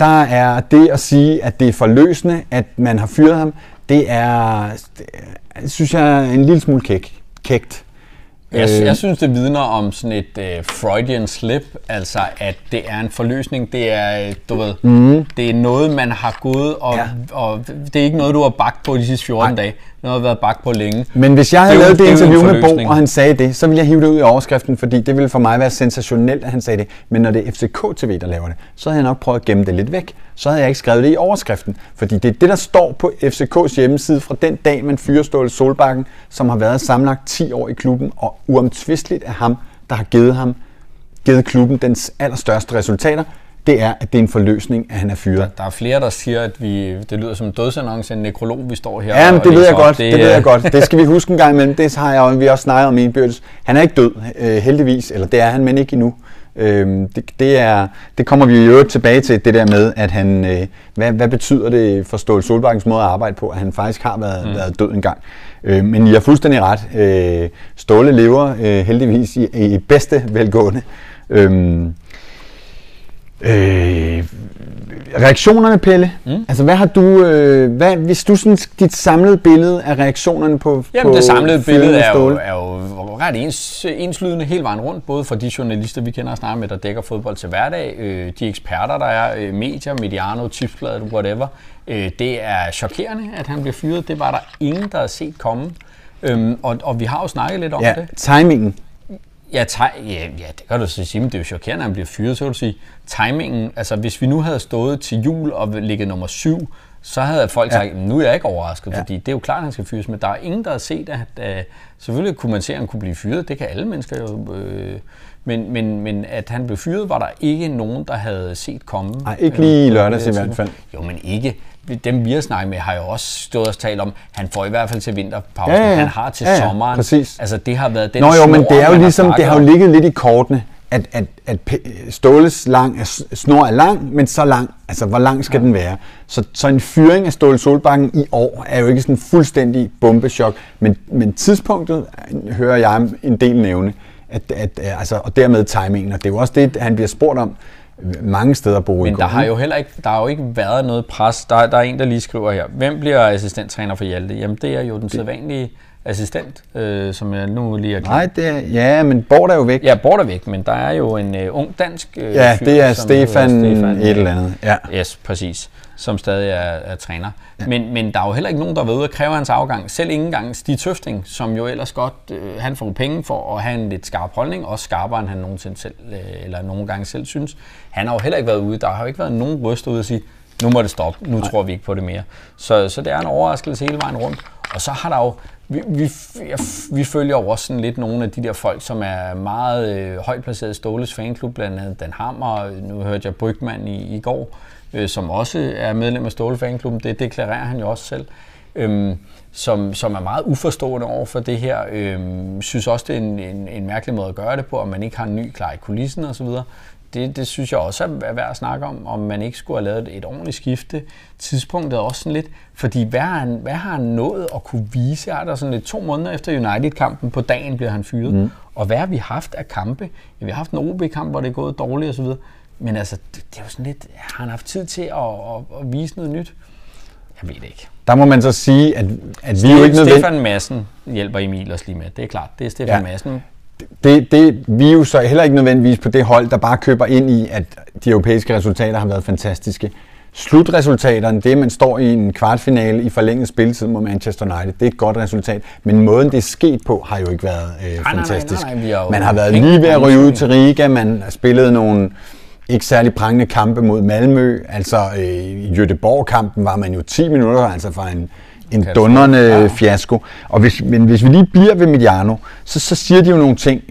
der er det at sige, at det er forløsende, at man har fyret ham, det er, det, synes jeg, en lille smule kæk, kægt. Jeg, øh. jeg synes, det vidner om sådan et uh, Freudian slip, altså at det er en forløsning. Det er, øh, du ved, mm. det er noget, man har gået, og, ja. og det er ikke noget, du har bagt på de sidste 14 Nej. dage. Det har været bagt på længe. Men hvis jeg havde lavet det, det interview med Bo, og han sagde det, så ville jeg hive det ud i overskriften, fordi det ville for mig være sensationelt, at han sagde det. Men når det er FCK TV, der laver det, så havde jeg nok prøvet at gemme det lidt væk. Så havde jeg ikke skrevet det i overskriften. Fordi det er det, der står på FCKs hjemmeside fra den dag, man fyrer Ståle Solbakken, som har været samlet 10 år i klubben, og uomtvisteligt er ham, der har givet ham givet klubben dens allerstørste resultater det er, at det er en forløsning, at han er fyret. Der, der er flere, der siger, at vi, det lyder som en dødsannonce, en nekrolog, vi står her Ja, men det ved jeg godt, det, det ved jeg godt. Det skal vi huske en gang imellem. Det har jeg, og vi også snakket om indbyrdes. Han er ikke død, øh, heldigvis, eller det er han, men ikke endnu. Øh, det, det, er, det kommer vi jo tilbage til, det der med, at han, øh, hvad, hvad betyder det for Ståle Solbakkens måde at arbejde på, at han faktisk har været, mm. været død engang. Øh, men I har fuldstændig ret. Øh, Ståle lever øh, heldigvis i, i bedste velgående. Øh, Øh, reaktionerne, Pelle. Mm. Altså, hvad har du, øh, hvad, hvis du sådan, dit samlede billede af reaktionerne på Jamen, på det samlede billede er jo, er jo ret ens, enslydende hele vejen rundt, både for de journalister, vi kender og snakker med, der dækker fodbold til hverdag, øh, de eksperter, der er, øh, medier, Mediano, Tipsbladet, whatever. Øh, det er chokerende, at han bliver fyret. Det var der ingen, der har set komme. Øhm, og, og vi har jo snakket lidt om ja, det. timingen. Ja, ja, ja, det kan du så sige, men det er jo chokerende, at han bliver fyret, så vil du sige, timingen, altså hvis vi nu havde stået til jul og ligget nummer syv, så havde folk ja. sagt, nu er jeg ikke overrasket, ja. fordi det er jo klart, at han skal fyres, men der er ingen, der har set, at uh, selvfølgelig kunne man se, at han kunne blive fyret, det kan alle mennesker jo, øh, men, men, men at han blev fyret, var der ikke nogen, der havde set komme. Nej, ikke lige i lørdags i hvert fald. Jo, men ikke dem vi har snakket med, har jo også stået og talt om, han får i hvert fald til vinterpausen, ja, ja. han har til ja, ja, sommeren. Præcis. Altså det har været den Nå jo, men det er jo ligesom, det har jo ligget lidt i kortene, at, at, at Ståles lang, snor er lang, men så lang, altså hvor lang skal ja. den være? Så, så en fyring af Ståle Solbakken i år er jo ikke sådan en fuldstændig bombechok, men, men tidspunktet hører jeg en del nævne, at, at, altså, og dermed timingen, og det er jo også det, han bliver spurgt om, mange steder på Men der har jo heller ikke, der har jo ikke været noget pres. Der, der er en, der lige skriver her. Hvem bliver assistenttræner for Hjalte? Jamen det er jo den sædvanlige assistent, øh, som jeg nu lige har glemt. Nej, det er, ja, men Bort er jo væk. Ja, Bort er væk, men der er jo en øh, ung dansk øh, Ja, fyr, det er Stefan, Stefan et eller andet. Ja. Yes, præcis. Som stadig er, er træner. Ja. Men, men der er jo heller ikke nogen, der ved at kræve hans afgang. Selv ikke engang Stig Tøfting, som jo ellers godt, øh, han får penge for at have en lidt skarp holdning, også skarpere end han nogensinde selv, øh, eller nogle gange selv synes. Han har jo heller ikke været ude. Der har jo ikke været nogen røster ude at sige, nu må det stoppe, nu Nej. tror vi ikke på det mere. Så, så det er en overraskelse hele vejen rundt. Og så har der jo, vi, vi, vi følger jo også sådan lidt nogle af de der folk, som er meget øh, højt placeret i Ståles fanklub, blandt andet Dan Hammer, nu hørte jeg Brygman i, i går, øh, som også er medlem af Ståle fanklubben, det deklarerer han jo også selv, øh, som, som er meget uforstående over for det her, øh, synes også, det er en, en, en mærkelig måde at gøre det på, om man ikke har en ny klar i kulissen osv., det, det synes jeg også er værd at snakke om, om man ikke skulle have lavet et ordentligt skifte. Tidspunktet er også sådan lidt, fordi hvad har han, hvad har han nået at kunne vise? Er der sådan lidt to måneder efter United-kampen, på dagen bliver han fyret. Mm. Og hvad har vi haft af kampe? Ja, vi har haft en OB-kamp, hvor det er gået dårligt osv. Men altså, det, det er jo sådan lidt, har han haft tid til at, at, at vise noget nyt? Jeg ved det ikke. Der må man så sige, at, at vi jo ikke nødvendigt... Stefan Madsen hjælper Emil også lige med. Det er klart, det er Stefan ja. Madsen det, det, vi er jo så heller ikke nødvendigvis på det hold, der bare køber ind i, at de europæiske resultater har været fantastiske. Slutresultaterne, det man står i en kvartfinale i forlænget spilletid mod Manchester United, det er et godt resultat. Men måden det er sket på, har jo ikke været øh, nej, fantastisk. Nej, nej, nej, man har været lige ved at ryge ud til Riga, man har spillet nogle ikke særlig prangende kampe mod Malmø. Altså øh, i Göteborg-kampen var man jo 10 minutter altså fra en en dundrende ja. fiasko. Og hvis, men hvis vi lige bliver ved Mediano, så, så siger de jo nogle ting.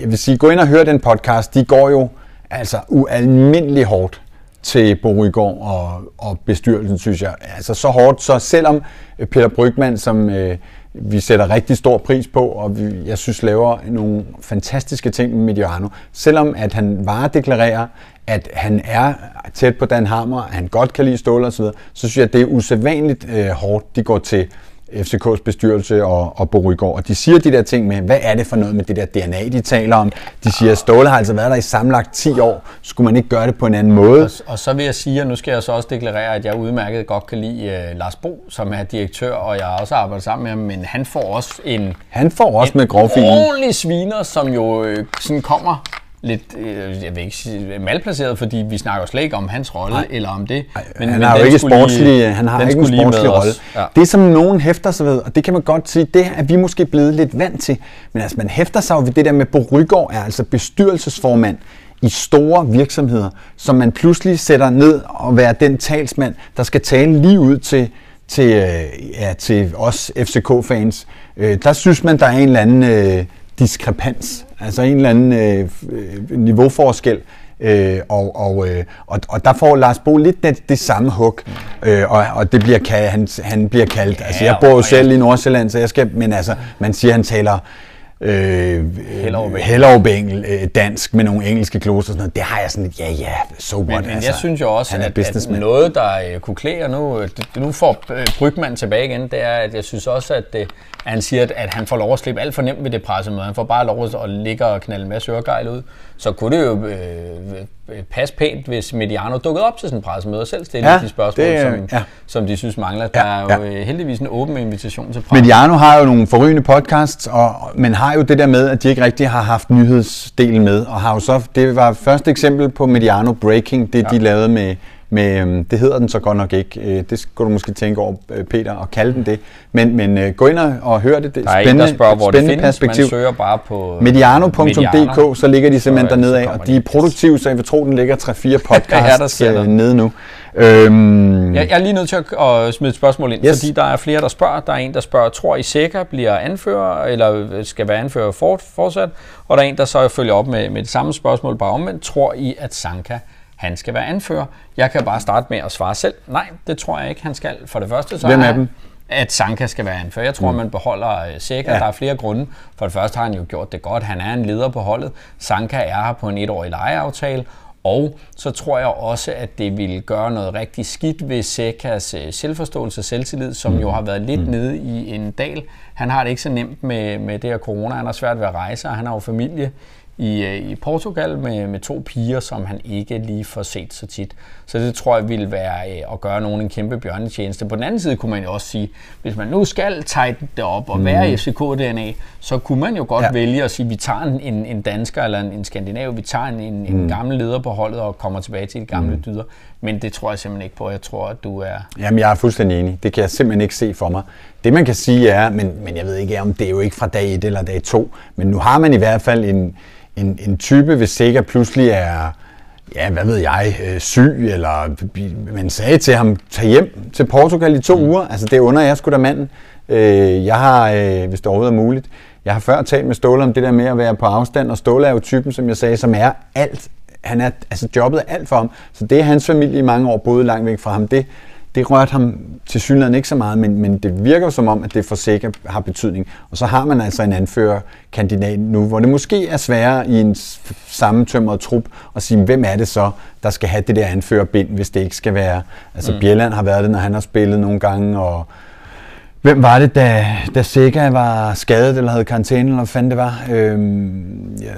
Jeg vil sige, gå ind og hør den podcast. De går jo altså ualmindeligt hårdt til Bo og, og bestyrelsen, synes jeg. Altså så hårdt, så selvom Peter Brygman, som øh, vi sætter rigtig stor pris på, og vi, jeg synes laver nogle fantastiske ting med Mediano, selvom at han varedeklarerer, at han er tæt på Dan Hammer, han godt kan lide Ståle osv., så synes jeg, at det er usædvanligt øh, hårdt, de går til FCK's bestyrelse og, og Bo Og de siger de der ting med, hvad er det for noget med det der DNA, de taler om? De siger, at Ståle har altså været der i sammenlagt 10 år. Skulle man ikke gøre det på en anden måde? Og, og så vil jeg sige, og nu skal jeg så også deklarere, at jeg udmærket godt kan lide uh, Lars Bo, som er direktør, og jeg har også arbejdet sammen med ham, men han får også en... Han får også en med grovfilen. ordentlig sviner, som jo øh, sådan kommer lidt, øh, jeg vil ikke sige malplaceret, fordi vi snakker slet ikke om hans rolle eller om det. Men, han men har jo ikke sportslig, lige, han har ikke en sportslig rolle. Ja. Det som nogen hæfter sig ved, og det kan man godt sige, det er vi måske blevet lidt vant til. Men altså, man hæfter sig jo ved det der med, Bo Rygaard er altså bestyrelsesformand i store virksomheder, som man pludselig sætter ned og være den talsmand, der skal tale lige ud til, til, øh, ja, til os FCK-fans. Øh, der synes man, der er en eller anden øh, diskrepans, altså en eller anden øh, øh, niveauforskel. Øh, og, og, øh, og, og der får Lars Bo lidt det, det samme hug, øh, og, og det bliver han, han bliver kaldt, ja, altså jeg bor jo selv i Nordsjælland, så jeg skal, men altså, man siger, han taler øh, Hellerup øh, dansk med nogle engelske kloster og sådan noget. Det har jeg sådan lidt, ja ja, so what. Men, men altså, jeg synes jo også, at, at noget, der øh, kunne klæde, og nu, nu får øh, Brygman tilbage igen, det er, at jeg synes også, at det, at han siger, at han får lov at slippe alt for nemt ved det pressemøde. Han får bare lov at ligge og knalde en masse øregejl ud. Så kunne det jo øh, øh, passe pænt, hvis Mediano dukkede op til sådan en pressemøde og selv stillede ja, de spørgsmål, det, som, ja. som de synes mangler. Der ja, ja. er jo øh, heldigvis en åben invitation til presse. Mediano har jo nogle forrygende podcasts, og, men har jo det der med, at de ikke rigtig har haft nyhedsdelen med. Og har jo så, det var første eksempel på Mediano Breaking, det ja. de lavede med med, øhm, det hedder den så godt nok ikke. Øh, det skulle du måske tænke over, øh, Peter, og kalde den det. Men, men øh, gå ind og hør det. det er spændende, en, der spørger, hvor det findes. Perspektiv. Man søger bare på Mediano.dk, så ligger de simpelthen dernede af, og de er produktive, så jeg vil tro, den ligger 3-4 podcasts ja, nede nu. Øhm... Jeg, jeg er lige nødt til at, at smide et spørgsmål ind, yes. fordi der er flere, der spørger. Der er en, der spørger, tror I Sækker bliver anfører, eller skal være anfører fortsat? Og der er en, der så følger op med, med det samme spørgsmål, bare omvendt. Tror I, at Sanka han skal være anfører. Jeg kan bare starte med at svare selv. Nej, det tror jeg ikke, han skal. For det første så Hvem er dem? at Sanka skal være anfører. Jeg tror, mm. man beholder uh, Sækker. Ja. Der er flere grunde. For det første har han jo gjort det godt. Han er en leder på holdet. Sanka er her på en etårig lejeaftale. Og så tror jeg også, at det vil gøre noget rigtig skidt ved Sækkas uh, selvforståelse og selvtillid, som mm. jo har været lidt mm. nede i en dal. Han har det ikke så nemt med, med det her corona. Han har svært ved at rejse, og han har jo familie i, øh, i Portugal med, med to piger, som han ikke lige får set så tit. Så det tror jeg ville være øh, at gøre nogen en kæmpe bjørnetjeneste. På den anden side kunne man jo også sige, hvis man nu skal tighten det op og mm. være FCK-DNA, så kunne man jo godt ja. vælge at sige, at vi tager en, en dansker eller en, en skandinav, vi tager en, en, mm. en gammel leder på holdet og kommer tilbage til de gamle mm. dyder. Men det tror jeg simpelthen ikke på. Jeg tror, at du er... Jamen, jeg er fuldstændig enig. Det kan jeg simpelthen ikke se for mig. Det man kan sige er, men, men jeg ved ikke, om det er jo ikke fra dag 1 eller dag 2, men nu har man i hvert fald en, en, en type, hvis Sega pludselig er, ja, hvad ved jeg, øh, syg, eller man sagde til ham, tag hjem til Portugal i to mm. uger. Altså, det under jeg sgu da manden. Øh, jeg har, øh, hvis det overhovedet er muligt, jeg har før talt med Ståle om det der med at være på afstand, og Ståle er jo typen, som jeg sagde, som er alt. Han er, altså jobbet er alt for ham. Så det er hans familie i mange år boede langt væk fra ham. Det, det rørte ham til synligheden ikke så meget, men, men det virker som om, at det for sikkert har betydning. Og så har man altså en anførerkandidat nu, hvor det måske er sværere i en sammentømret trup at sige, hvem er det så, der skal have det der anførerbind, hvis det ikke skal være... Altså mm. Bjelland har været det, når han har spillet nogle gange, og Hvem var det, da, da Sega var skadet, eller havde karantæne, eller hvad fanden det var? Øhm, ja,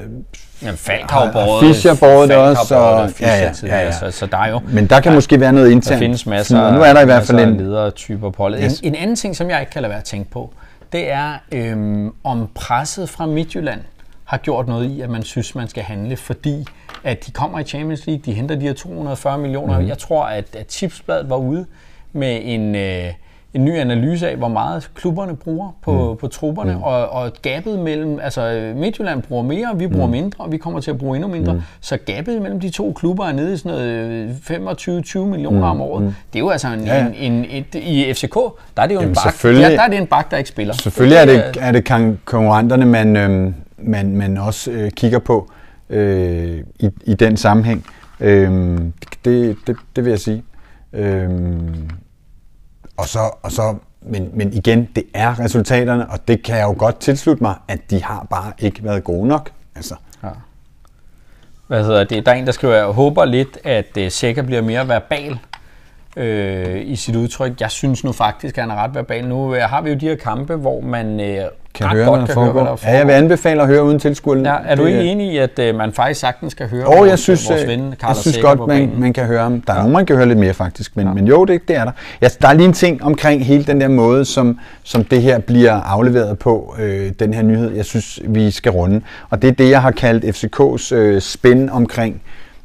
Jamen, Falk har jo båret Fischer båret det også. Og, ja, ja, ja, ja. Så, så der er jo... Men der kan der, måske være noget internt. Der findes masser, nu er der i hvert fald en ledertyper på holdet. Yes. En, en anden ting, som jeg ikke kan lade være at tænke på, det er, øhm, om presset fra Midtjylland har gjort noget i, at man synes, man skal handle, fordi at de kommer i Champions League, de henter de her 240 millioner. Mm. Jeg tror, at, at Tipsbladet var ude med en... Øh, en ny analyse af, hvor meget klubberne bruger på, mm. på trupperne, mm. og, og gabet mellem, altså Midtjylland bruger mere, vi bruger mm. mindre, og vi kommer til at bruge endnu mindre, mm. så gabet mellem de to klubber er nede i sådan noget 25-20 millioner mm. om året. Mm. Det er jo altså en, ja. en, en, et, i FCK, der er det jo Jamen, en bak, ja, der er det en bak, der ikke spiller. Selvfølgelig er det, er det konkurrenterne, man, øhm, man, man også øh, kigger på øh, i, i den sammenhæng. Øh, det, det, det vil jeg sige. Øh, og så, og så men, men igen, det er resultaterne, og det kan jeg jo godt tilslutte mig, at de har bare ikke været gode nok. Altså. Ja. Hvad hedder det? Der er en, der skriver, jeg håber lidt, at øh, Sækker bliver mere verbal øh, i sit udtryk. Jeg synes nu faktisk, at han er ret verbal. Nu øh, har vi jo de her kampe, hvor man øh, kan ret høre, godt kan høre, hvad der Ja, jeg vil anbefale at høre uden tilskuerne. Ja, er du ikke enig i, at øh, man faktisk sagtens kan høre oh, jeg synes, vores ven, Carl Jeg synes godt, man, man kan høre ham. Der er nogen, man kan høre lidt mere faktisk, men, ja. men jo, det, det er der. Ja, der er lige en ting omkring hele den der måde, som, som det her bliver afleveret på, øh, den her nyhed, jeg synes, vi skal runde. Og det er det, jeg har kaldt FCK's øh, spænd omkring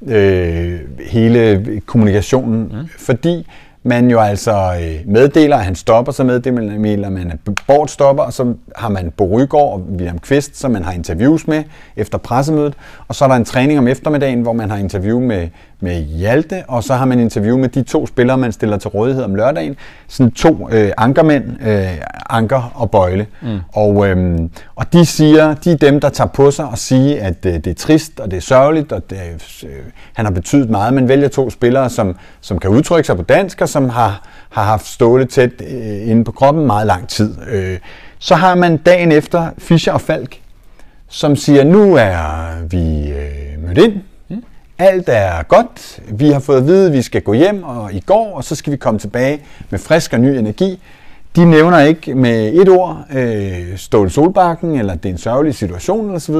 øh, hele kommunikationen, mm. fordi man jo altså øh, meddeler, at han stopper, så meddeler man, at Bort stopper, og så har man Bo Rygaard og William Kvist, som man har interviews med efter pressemødet, og så er der en træning om eftermiddagen, hvor man har interview med med Hjalte, og så har man interview med de to spillere, man stiller til rådighed om lørdagen. Sådan to øh, ankermænd, øh, Anker og Bøjle. Mm. Og, øh, og de siger, de er dem, der tager på sig og siger, at øh, det er trist, og det er sørgeligt, og det, øh, han har betydet meget. Man vælger to spillere, som, som kan udtrykke sig på dansk, og som har, har haft Ståle tæt øh, inde på kroppen meget lang tid. Øh, så har man dagen efter Fischer og Falk, som siger, nu er vi øh, mødt ind, alt er godt, vi har fået at vide, at vi skal gå hjem og i går, og så skal vi komme tilbage med frisk og ny energi. De nævner ikke med et ord øh, Ståle Solbakken, eller det er en sørgelig situation osv.,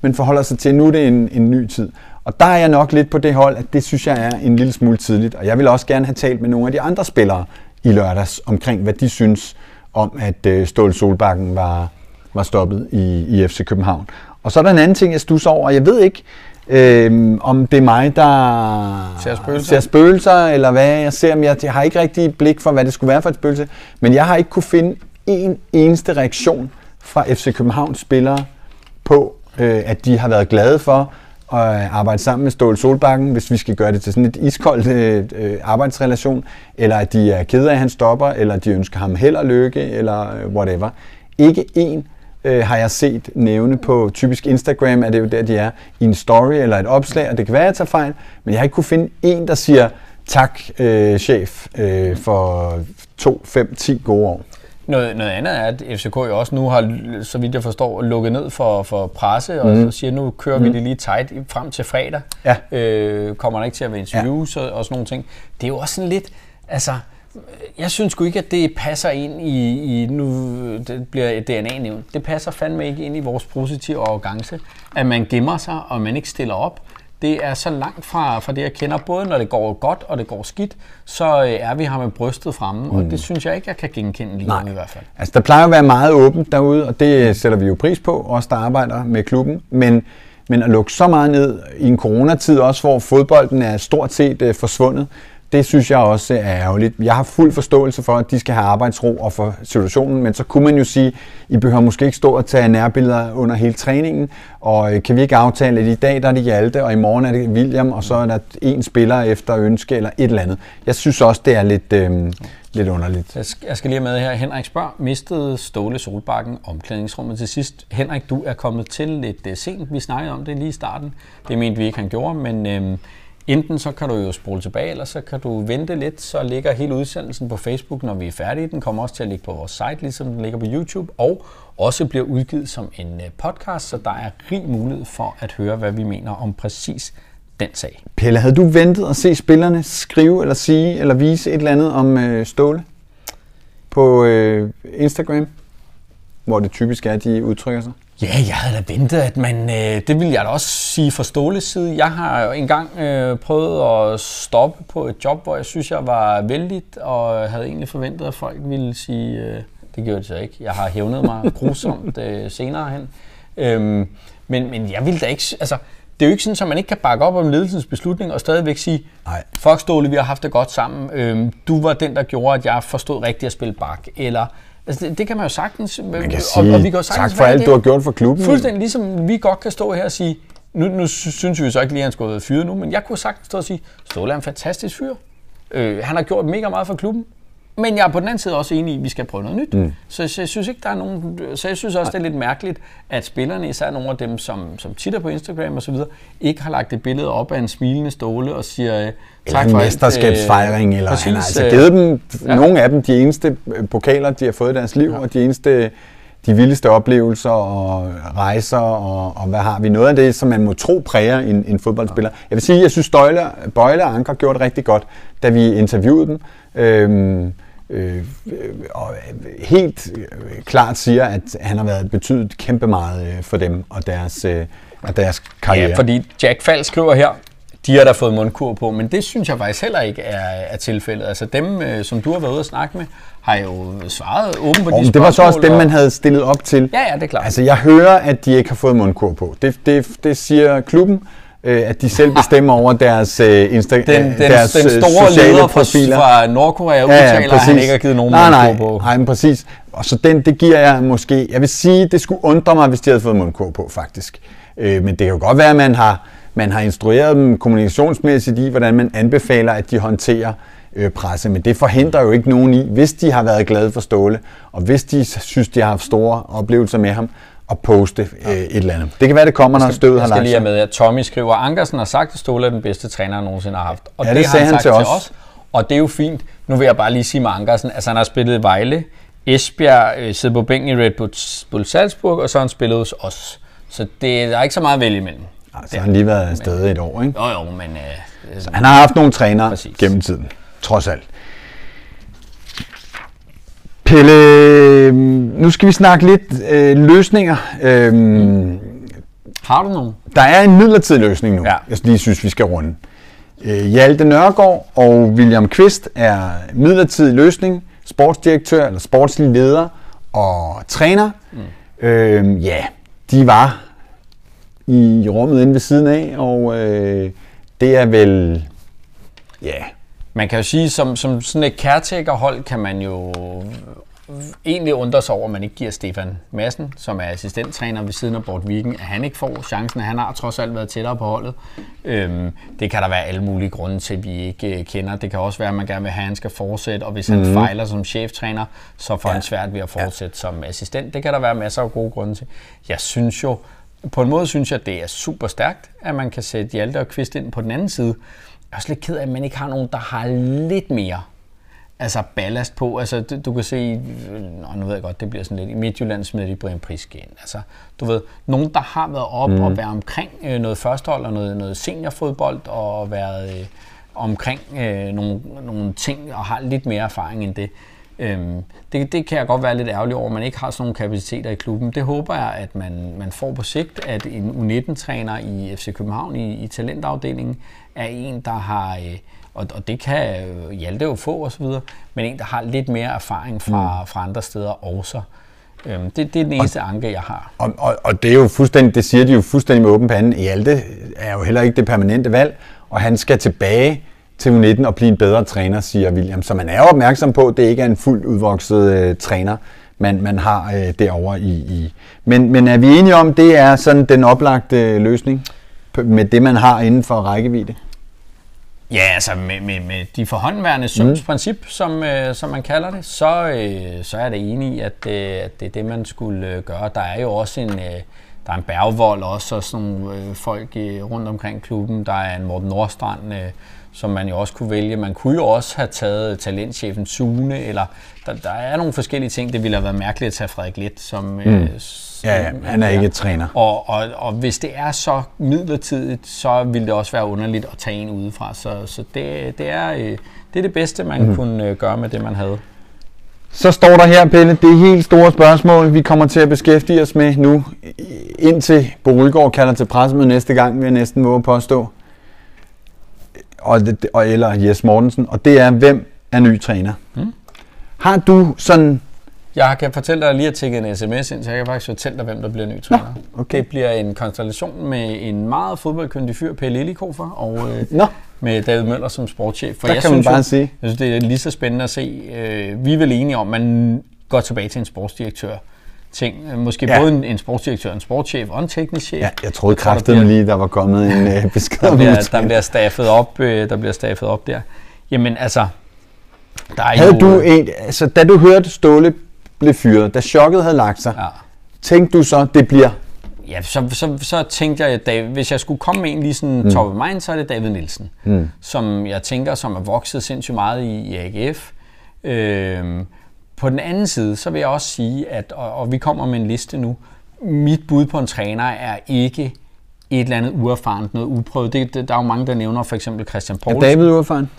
men forholder sig til, at nu er det en, en ny tid. Og der er jeg nok lidt på det hold, at det synes jeg er en lille smule tidligt. Og jeg vil også gerne have talt med nogle af de andre spillere i lørdags omkring, hvad de synes om, at øh, Ståle Solbakken var, var stoppet i, i FC København. Og så er der en anden ting, jeg stusser over, og jeg ved ikke, Øhm, om det er mig, der ser spøgelser. ser spøgelser, eller hvad jeg ser. Men jeg, jeg har ikke rigtig blik for, hvad det skulle være for et spøgelse. Men jeg har ikke kunne finde en eneste reaktion fra FC Københavns spillere på, øh, at de har været glade for at øh, arbejde sammen med Ståle Solbakken, hvis vi skal gøre det til sådan et iskoldt øh, øh arbejdsrelation, eller at de er kede af, at han stopper, eller at de ønsker ham held og lykke, eller øh, whatever. Ikke en øh, har jeg set nævne på typisk Instagram, er det jo der, de er, i en story eller et opslag, og det kan være, at jeg tager fejl, men jeg har ikke kunne finde en, der siger, tak øh, chef øh, for 2, 5, 10 gode år. Noget, noget andet er, at FCK jo også nu har, så vidt jeg forstår, lukket ned for, for presse, og mm. siger, nu kører mm. vi det lige tight frem til fredag. Ja. Øh, kommer der ikke til at være interviews ja. og, og sådan nogle ting. Det er jo også sådan lidt, altså, jeg synes sgu ikke, at det passer ind i, i nu det bliver DNA nævnt. Det passer fandme ikke ind i vores positive arrogance, at man gemmer sig, og man ikke stiller op. Det er så langt fra, fra det, jeg kender. Både når det går godt, og det går skidt, så øh, er vi her med brystet fremme, mm. og det synes jeg ikke, jeg kan genkende lige nu i hvert fald. Altså, der plejer at være meget åbent derude, og det sætter vi jo pris på, os der arbejder med klubben. Men, men at lukke så meget ned i en coronatid også, hvor fodbolden er stort set uh, forsvundet, det synes jeg også er ærgerligt. Jeg har fuld forståelse for, at de skal have arbejdsro og for situationen, men så kunne man jo sige, I behøver måske ikke stå og tage nærbilleder under hele træningen, og øh, kan vi ikke aftale, at i dag der er det Hjalte, og i morgen er det William, og så er der en spiller efter ønske eller et eller andet. Jeg synes også, det er lidt, øh, lidt underligt. Jeg skal, jeg skal lige med her. Henrik spørger, mistede Ståle Solbakken omklædningsrummet til sidst? Henrik, du er kommet til lidt øh, sent. Vi snakkede om det lige i starten. Det mente vi ikke, han gjorde, men... Øh, Enten så kan du jo spole tilbage, eller så kan du vente lidt, så ligger hele udsendelsen på Facebook, når vi er færdige. Den kommer også til at ligge på vores site, ligesom den ligger på YouTube, og også bliver udgivet som en øh, podcast, så der er rig mulighed for at høre, hvad vi mener om præcis den sag. Pelle, havde du ventet at se spillerne skrive eller sige eller vise et eller andet om øh, Ståle på øh, Instagram, hvor det typisk er, at de udtrykker sig? Ja, jeg havde da ventet, at man, øh, det vil jeg da også sige fra Ståles side. Jeg har jo engang øh, prøvet at stoppe på et job, hvor jeg synes, jeg var vældig, og havde egentlig forventet, at folk ville sige, øh, det gjorde det så ikke. Jeg har hævnet mig grusomt øh, senere hen. Øhm, men, men jeg vil da ikke, altså, det er jo ikke sådan, at man ikke kan bakke op om ledelsens beslutning og stadigvæk sige, Nej. fuck Ståle, vi har haft det godt sammen. Øhm, du var den, der gjorde, at jeg forstod rigtigt at spille bak. Eller Altså det, det kan man jo sagtens. Man kan sige, og, og vi kan jo sagtens tak for alt, det. du har gjort for klubben. Fuldstændig ligesom vi godt kan stå her og sige, nu, nu synes vi så ikke lige, at han skulle have fyret nu, men jeg kunne sagtens stå og sige, Ståle er en fantastisk fyr. Øh, han har gjort mega meget for klubben. Men jeg er på den anden side også enig i, at vi skal prøve noget nyt. Mm. Så, så jeg synes ikke, der er nogen... Så jeg synes også, det er lidt mærkeligt, at spillerne, især nogle af dem, som, som titter på Instagram og så videre, ikke har lagt et billede op af en smilende ståle og siger tak eller for mesterskabsfejring, øh, eller præcis, han har altså givet dem, ja. nogle af dem, de eneste pokaler, de har fået i deres liv, ja. og de eneste de vildeste oplevelser og rejser, og, og hvad har vi? Noget af det, som man må tro præger en, en fodboldspiller. Jeg vil sige, jeg synes, Støjle, Bøjle og Anker gjorde det rigtig godt, da vi interviewede dem. Øhm, øh, og helt klart siger, at han har været betydet kæmpe meget øh, for dem og deres, øh, og deres karriere. Ja, fordi Jack Fall skriver her, de har da fået mundkur på, men det synes jeg faktisk heller ikke er, er tilfældet. Altså dem, øh, som du har været ude og snakke med, har jo svaret åben på oh, de. Det var så også dem, man havde stillet op til. Ja, ja, det er klart. Altså jeg hører, at de ikke har fået mundkur på. Det, det, det siger klubben, øh, at de selv bestemmer over deres, øh, Insta- den, den, deres den øh, store sociale leder profiler. fra Nordkorea udtaler, ja, ja, at han ikke har givet nogen nej, nej, på. Nej, men præcis. Og så den, det giver jeg måske... Jeg vil sige, det skulle undre mig, hvis de havde fået mundkur på, faktisk. Øh, men det kan jo godt være, at man har, man har instrueret dem kommunikationsmæssigt i, hvordan man anbefaler, at de håndterer øh, presse. Men det forhindrer jo ikke nogen i, hvis de har været glade for Ståle, og hvis de synes, de har haft store oplevelser med ham, at poste øh, et eller andet. Det kan være, det kommer, når støvet har lagt. Jeg skal lige med, at Tommy skriver, Ankersen har sagt, at Ståle er den bedste træner, han nogensinde har haft. Og ja, det, det sagde han, han til, os. os. Og det er jo fint. Nu vil jeg bare lige sige med Ankersen, altså han har spillet Vejle, Esbjerg, øh, sidder på bænken i Red Bull Salzburg, og så har han spillet hos os. Så det, der er ikke så meget at vælge imellem. Nej, så har han lige været afsted et år, ikke? Jo, jo, men... Øh, så han har haft nogle trænere præcis. gennem tiden, trods alt. Pelle, nu skal vi snakke lidt øh, løsninger. Øhm, Har du nogen? Der er en midlertidig løsning nu, ja. jeg lige synes, vi skal runde. Øh, Hjalte Nørgaard og William Kvist er midlertidig løsning, sportsdirektør eller sportslig leder og træner. Mm. Øhm, ja, de var i rummet inde ved siden af, og øh, det er vel, ja, man kan jo sige, som, som sådan et caretaker-hold kan man jo egentlig undre sig over, at man ikke giver Stefan Madsen, som er assistenttræner ved siden af Bort Viken, at han ikke får chancen. Han har trods alt været tættere på holdet. Øhm, det kan der være alle mulige grunde til, vi ikke øh, kender. Det kan også være, at man gerne vil have, at han skal fortsætte, og hvis mm. han mhm. fejler som cheftræner, så får ja. han svært ved at fortsætte ja. som assistent. Det kan der være masser af gode grunde til. Jeg synes jo, på en måde synes jeg, det er super stærkt, at man kan sætte Hjalte og Kvist ind på den anden side. Jeg er også lidt ked af, at man ikke har nogen, der har lidt mere altså ballast på. Altså, du, kan se, og nu ved jeg godt, det bliver sådan lidt, i Midtjylland smider de Brian Priske ind. Altså, du ved, nogen, der har været op mm. og været omkring øh, noget førstehold og noget, noget seniorfodbold og været, øh, omkring øh, nogle, nogle ting og har lidt mere erfaring end det. Øhm, det, det kan jeg godt være lidt ærgerlig over, at man ikke har sådan nogle kapaciteter i klubben. Det håber jeg, at man, man får på sigt, at en U19-træner i FC København i, i talentafdelingen er en, der har, øh, og, og det kan Hjalte jo få osv., men en, der har lidt mere erfaring fra, mm. fra andre steder også. Øhm, det, det er den eneste og, anke, jeg har. Og, og, og det er jo fuldstændig, det siger de jo fuldstændig med åben pande. Hjalte er jo heller ikke det permanente valg, og han skal tilbage til U19 og blive en bedre træner, siger William. Så man er jo opmærksom på, at det ikke er en fuldt udvokset øh, træner, man, man har øh, derovre i, i. Men, men er vi enige om, det er sådan den oplagte øh, løsning med det, man har inden for rækkevidde? Ja, altså med, med, med de forhåndværende sundsprincip, mm. som, øh, som man kalder det, så, øh, så er da enig i, at, øh, at det er det, man skulle øh, gøre. Der er jo også en, øh, der er en bærgevold også, og sådan nogle øh, folk øh, rundt omkring klubben. Der er en Morten Nordstrand, øh, som man jo også kunne vælge. Man kunne jo også have taget talentchefen Sune, eller der, der er nogle forskellige ting. Det ville have været mærkeligt at tage Frederik Lidt, som... Mm. Øh, ja, ja, han er ikke træner. Og, og, og hvis det er så midlertidigt, så vil det også være underligt at tage en udefra. Så, så det, det, er, øh, det er det bedste, man mm. kunne øh, gøre med det, man havde. Så står der her, Pelle, det er helt store spørgsmål, vi kommer til at beskæftige os med nu, indtil Bo Rygaard kalder til pressemøde næste gang, vil jeg næsten våge påstå og, og, eller Jes Mortensen, og det er, hvem er ny træner? Mm. Har du sådan... Jeg kan fortælle dig lige at tække en sms ind, så jeg kan faktisk fortælle dig, hvem der bliver ny træner. Nå, okay. Det bliver en konstellation med en meget fodboldkyndig fyr, Pelle Lillikofer, og øh, Nå. med David Møller som sportschef. For der jeg kan synes man bare jo, sige. Jeg synes, det er lige så spændende at se. Øh, vi er vel enige om, at man går tilbage til en sportsdirektør ting. Måske ja. både en, en sportsdirektør, en sportschef og en teknisk chef. Ja, jeg troede kraftigt lige, der var kommet en øh, besked der, bliver, der bliver staffet op, øh, der bliver staffet op der. Jamen altså, der er havde jo... du en, altså, da du hørte Ståle blev fyret, da chokket havde lagt sig, ja. tænkte du så, det bliver Ja, så, så, så tænkte jeg, at hvis jeg skulle komme med en lige sådan mm. top of mind, så er det David Nielsen, mm. som jeg tænker, som er vokset sindssygt meget i, i AGF. Øh, på den anden side, så vil jeg også sige, at, og, og vi kommer med en liste nu, mit bud på en træner er ikke et eller andet uerfarent, noget uprøvet. Det, det, der er jo mange, der nævner for eksempel Christian Poulsen. Er David uerfaren?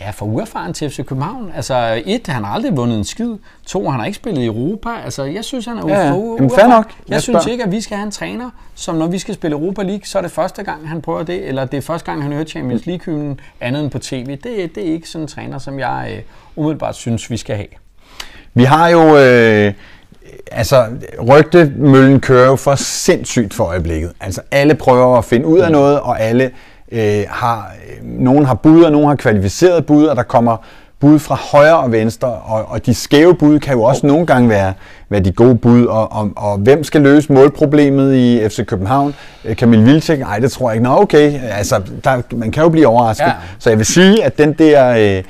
Ja, for uerfaren til FC København. Altså, et, han har aldrig vundet en skid. To, han har ikke spillet i Europa. Altså, jeg synes, han er ja, uerfaren. nok. Jeg, jeg synes ikke, at vi skal have en træner, som når vi skal spille Europa League, så er det første gang, han prøver det, eller det er første gang, han hører Champions League-hymnen andet end på tv. Det, det er ikke sådan en træner, som jeg øh, umiddelbart synes, vi skal have. Vi har jo... Øh altså, rygtemøllen kører jo for sindssygt for øjeblikket. Altså, alle prøver at finde ud af noget, og alle øh, har, øh, nogen har bud, og nogen har kvalificeret bud, og der kommer bud fra højre og venstre, og, og de skæve bud kan jo også oh. nogle gange være, være de gode bud, og, og, og hvem skal løse målproblemet i FC København? Øh, Kamil Vilcek? Nej, det tror jeg ikke. Nå, okay, altså, der, man kan jo blive overrasket. Ja. Så jeg vil sige, at den der øh,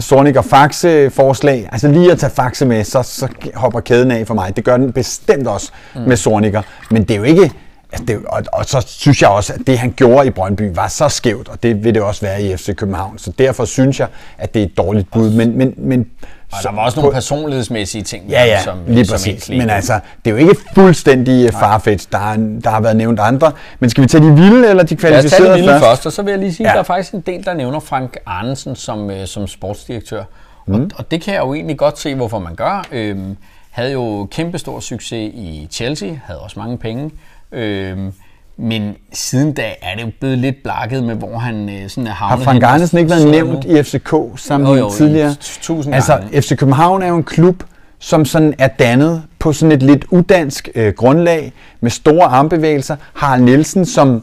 Sornik og Faxe forslag, altså lige at tage Faxe med, så, så hopper kæden af for mig. Det gør den bestemt også mm. med Sorniker, men det er jo ikke Altså det, og, og så synes jeg også, at det han gjorde i Brøndby var så skævt, og det vil det også være i FC København. Så derfor synes jeg, at det er et dårligt bud. Men, men, men og der var også nogle personlighedsmæssige ting, ja, ja, som, lige som præcis. Men altså, det er jo ikke fuldstændig farfetch. Der, er, der har været nævnt andre. Men skal vi tage de vilde eller de kvalificerede Lad os tage de vilde først? først, og så vil jeg lige sige, ja. at der er faktisk en del, der nævner Frank Arnesen som, øh, som sportsdirektør. Mm. Og, og det kan jeg jo egentlig godt se, hvorfor man gør. Øhm, havde jo kæmpestor succes i Chelsea, havde også mange penge. Øhm, men siden da er det jo blevet lidt blakket med, hvor han øh, sådan er havnet. Har Frank Arnesen ikke været nævnt i FCK sammen med tidligere? Tusind altså, gange. FC København er jo en klub, som sådan er dannet på sådan et lidt udansk øh, grundlag, med store armbevægelser. Harald Nielsen, som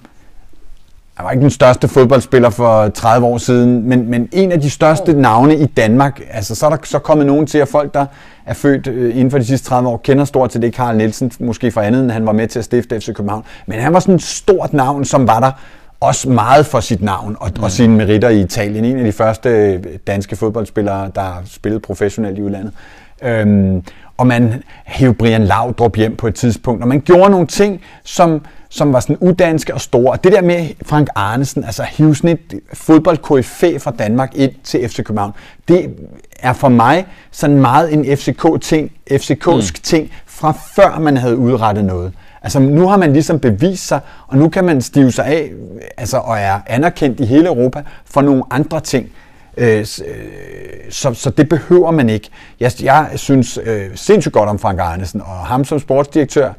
han var ikke den største fodboldspiller for 30 år siden, men, men en af de største navne i Danmark. Altså, så er der så kommet nogen til, at folk, der er født øh, inden for de sidste 30 år, kender stort til det Karl Nielsen, måske for andet, end han var med til at stifte FC København. Men han var sådan et stort navn, som var der også meget for sit navn og, mm. og sine meritter i Italien. En af de første øh, danske fodboldspillere, der spillede professionelt i udlandet. Øhm, og man hævde Brian Laudrup hjem på et tidspunkt, og man gjorde nogle ting, som, som var sådan udanske og store. Og det der med Frank Arnesen, altså hive sådan et fodboldkoryfæ fra Danmark ind til FC København, det er for mig sådan meget en FCK-ting, FCK'sk mm. ting, fra før man havde udrettet noget. Altså nu har man ligesom bevist sig, og nu kan man stive sig af, altså, og er anerkendt i hele Europa for nogle andre ting. Øh, så, så det behøver man ikke. Jeg, jeg synes øh, sindssygt godt om Frank Arnesen, og ham som sportsdirektør,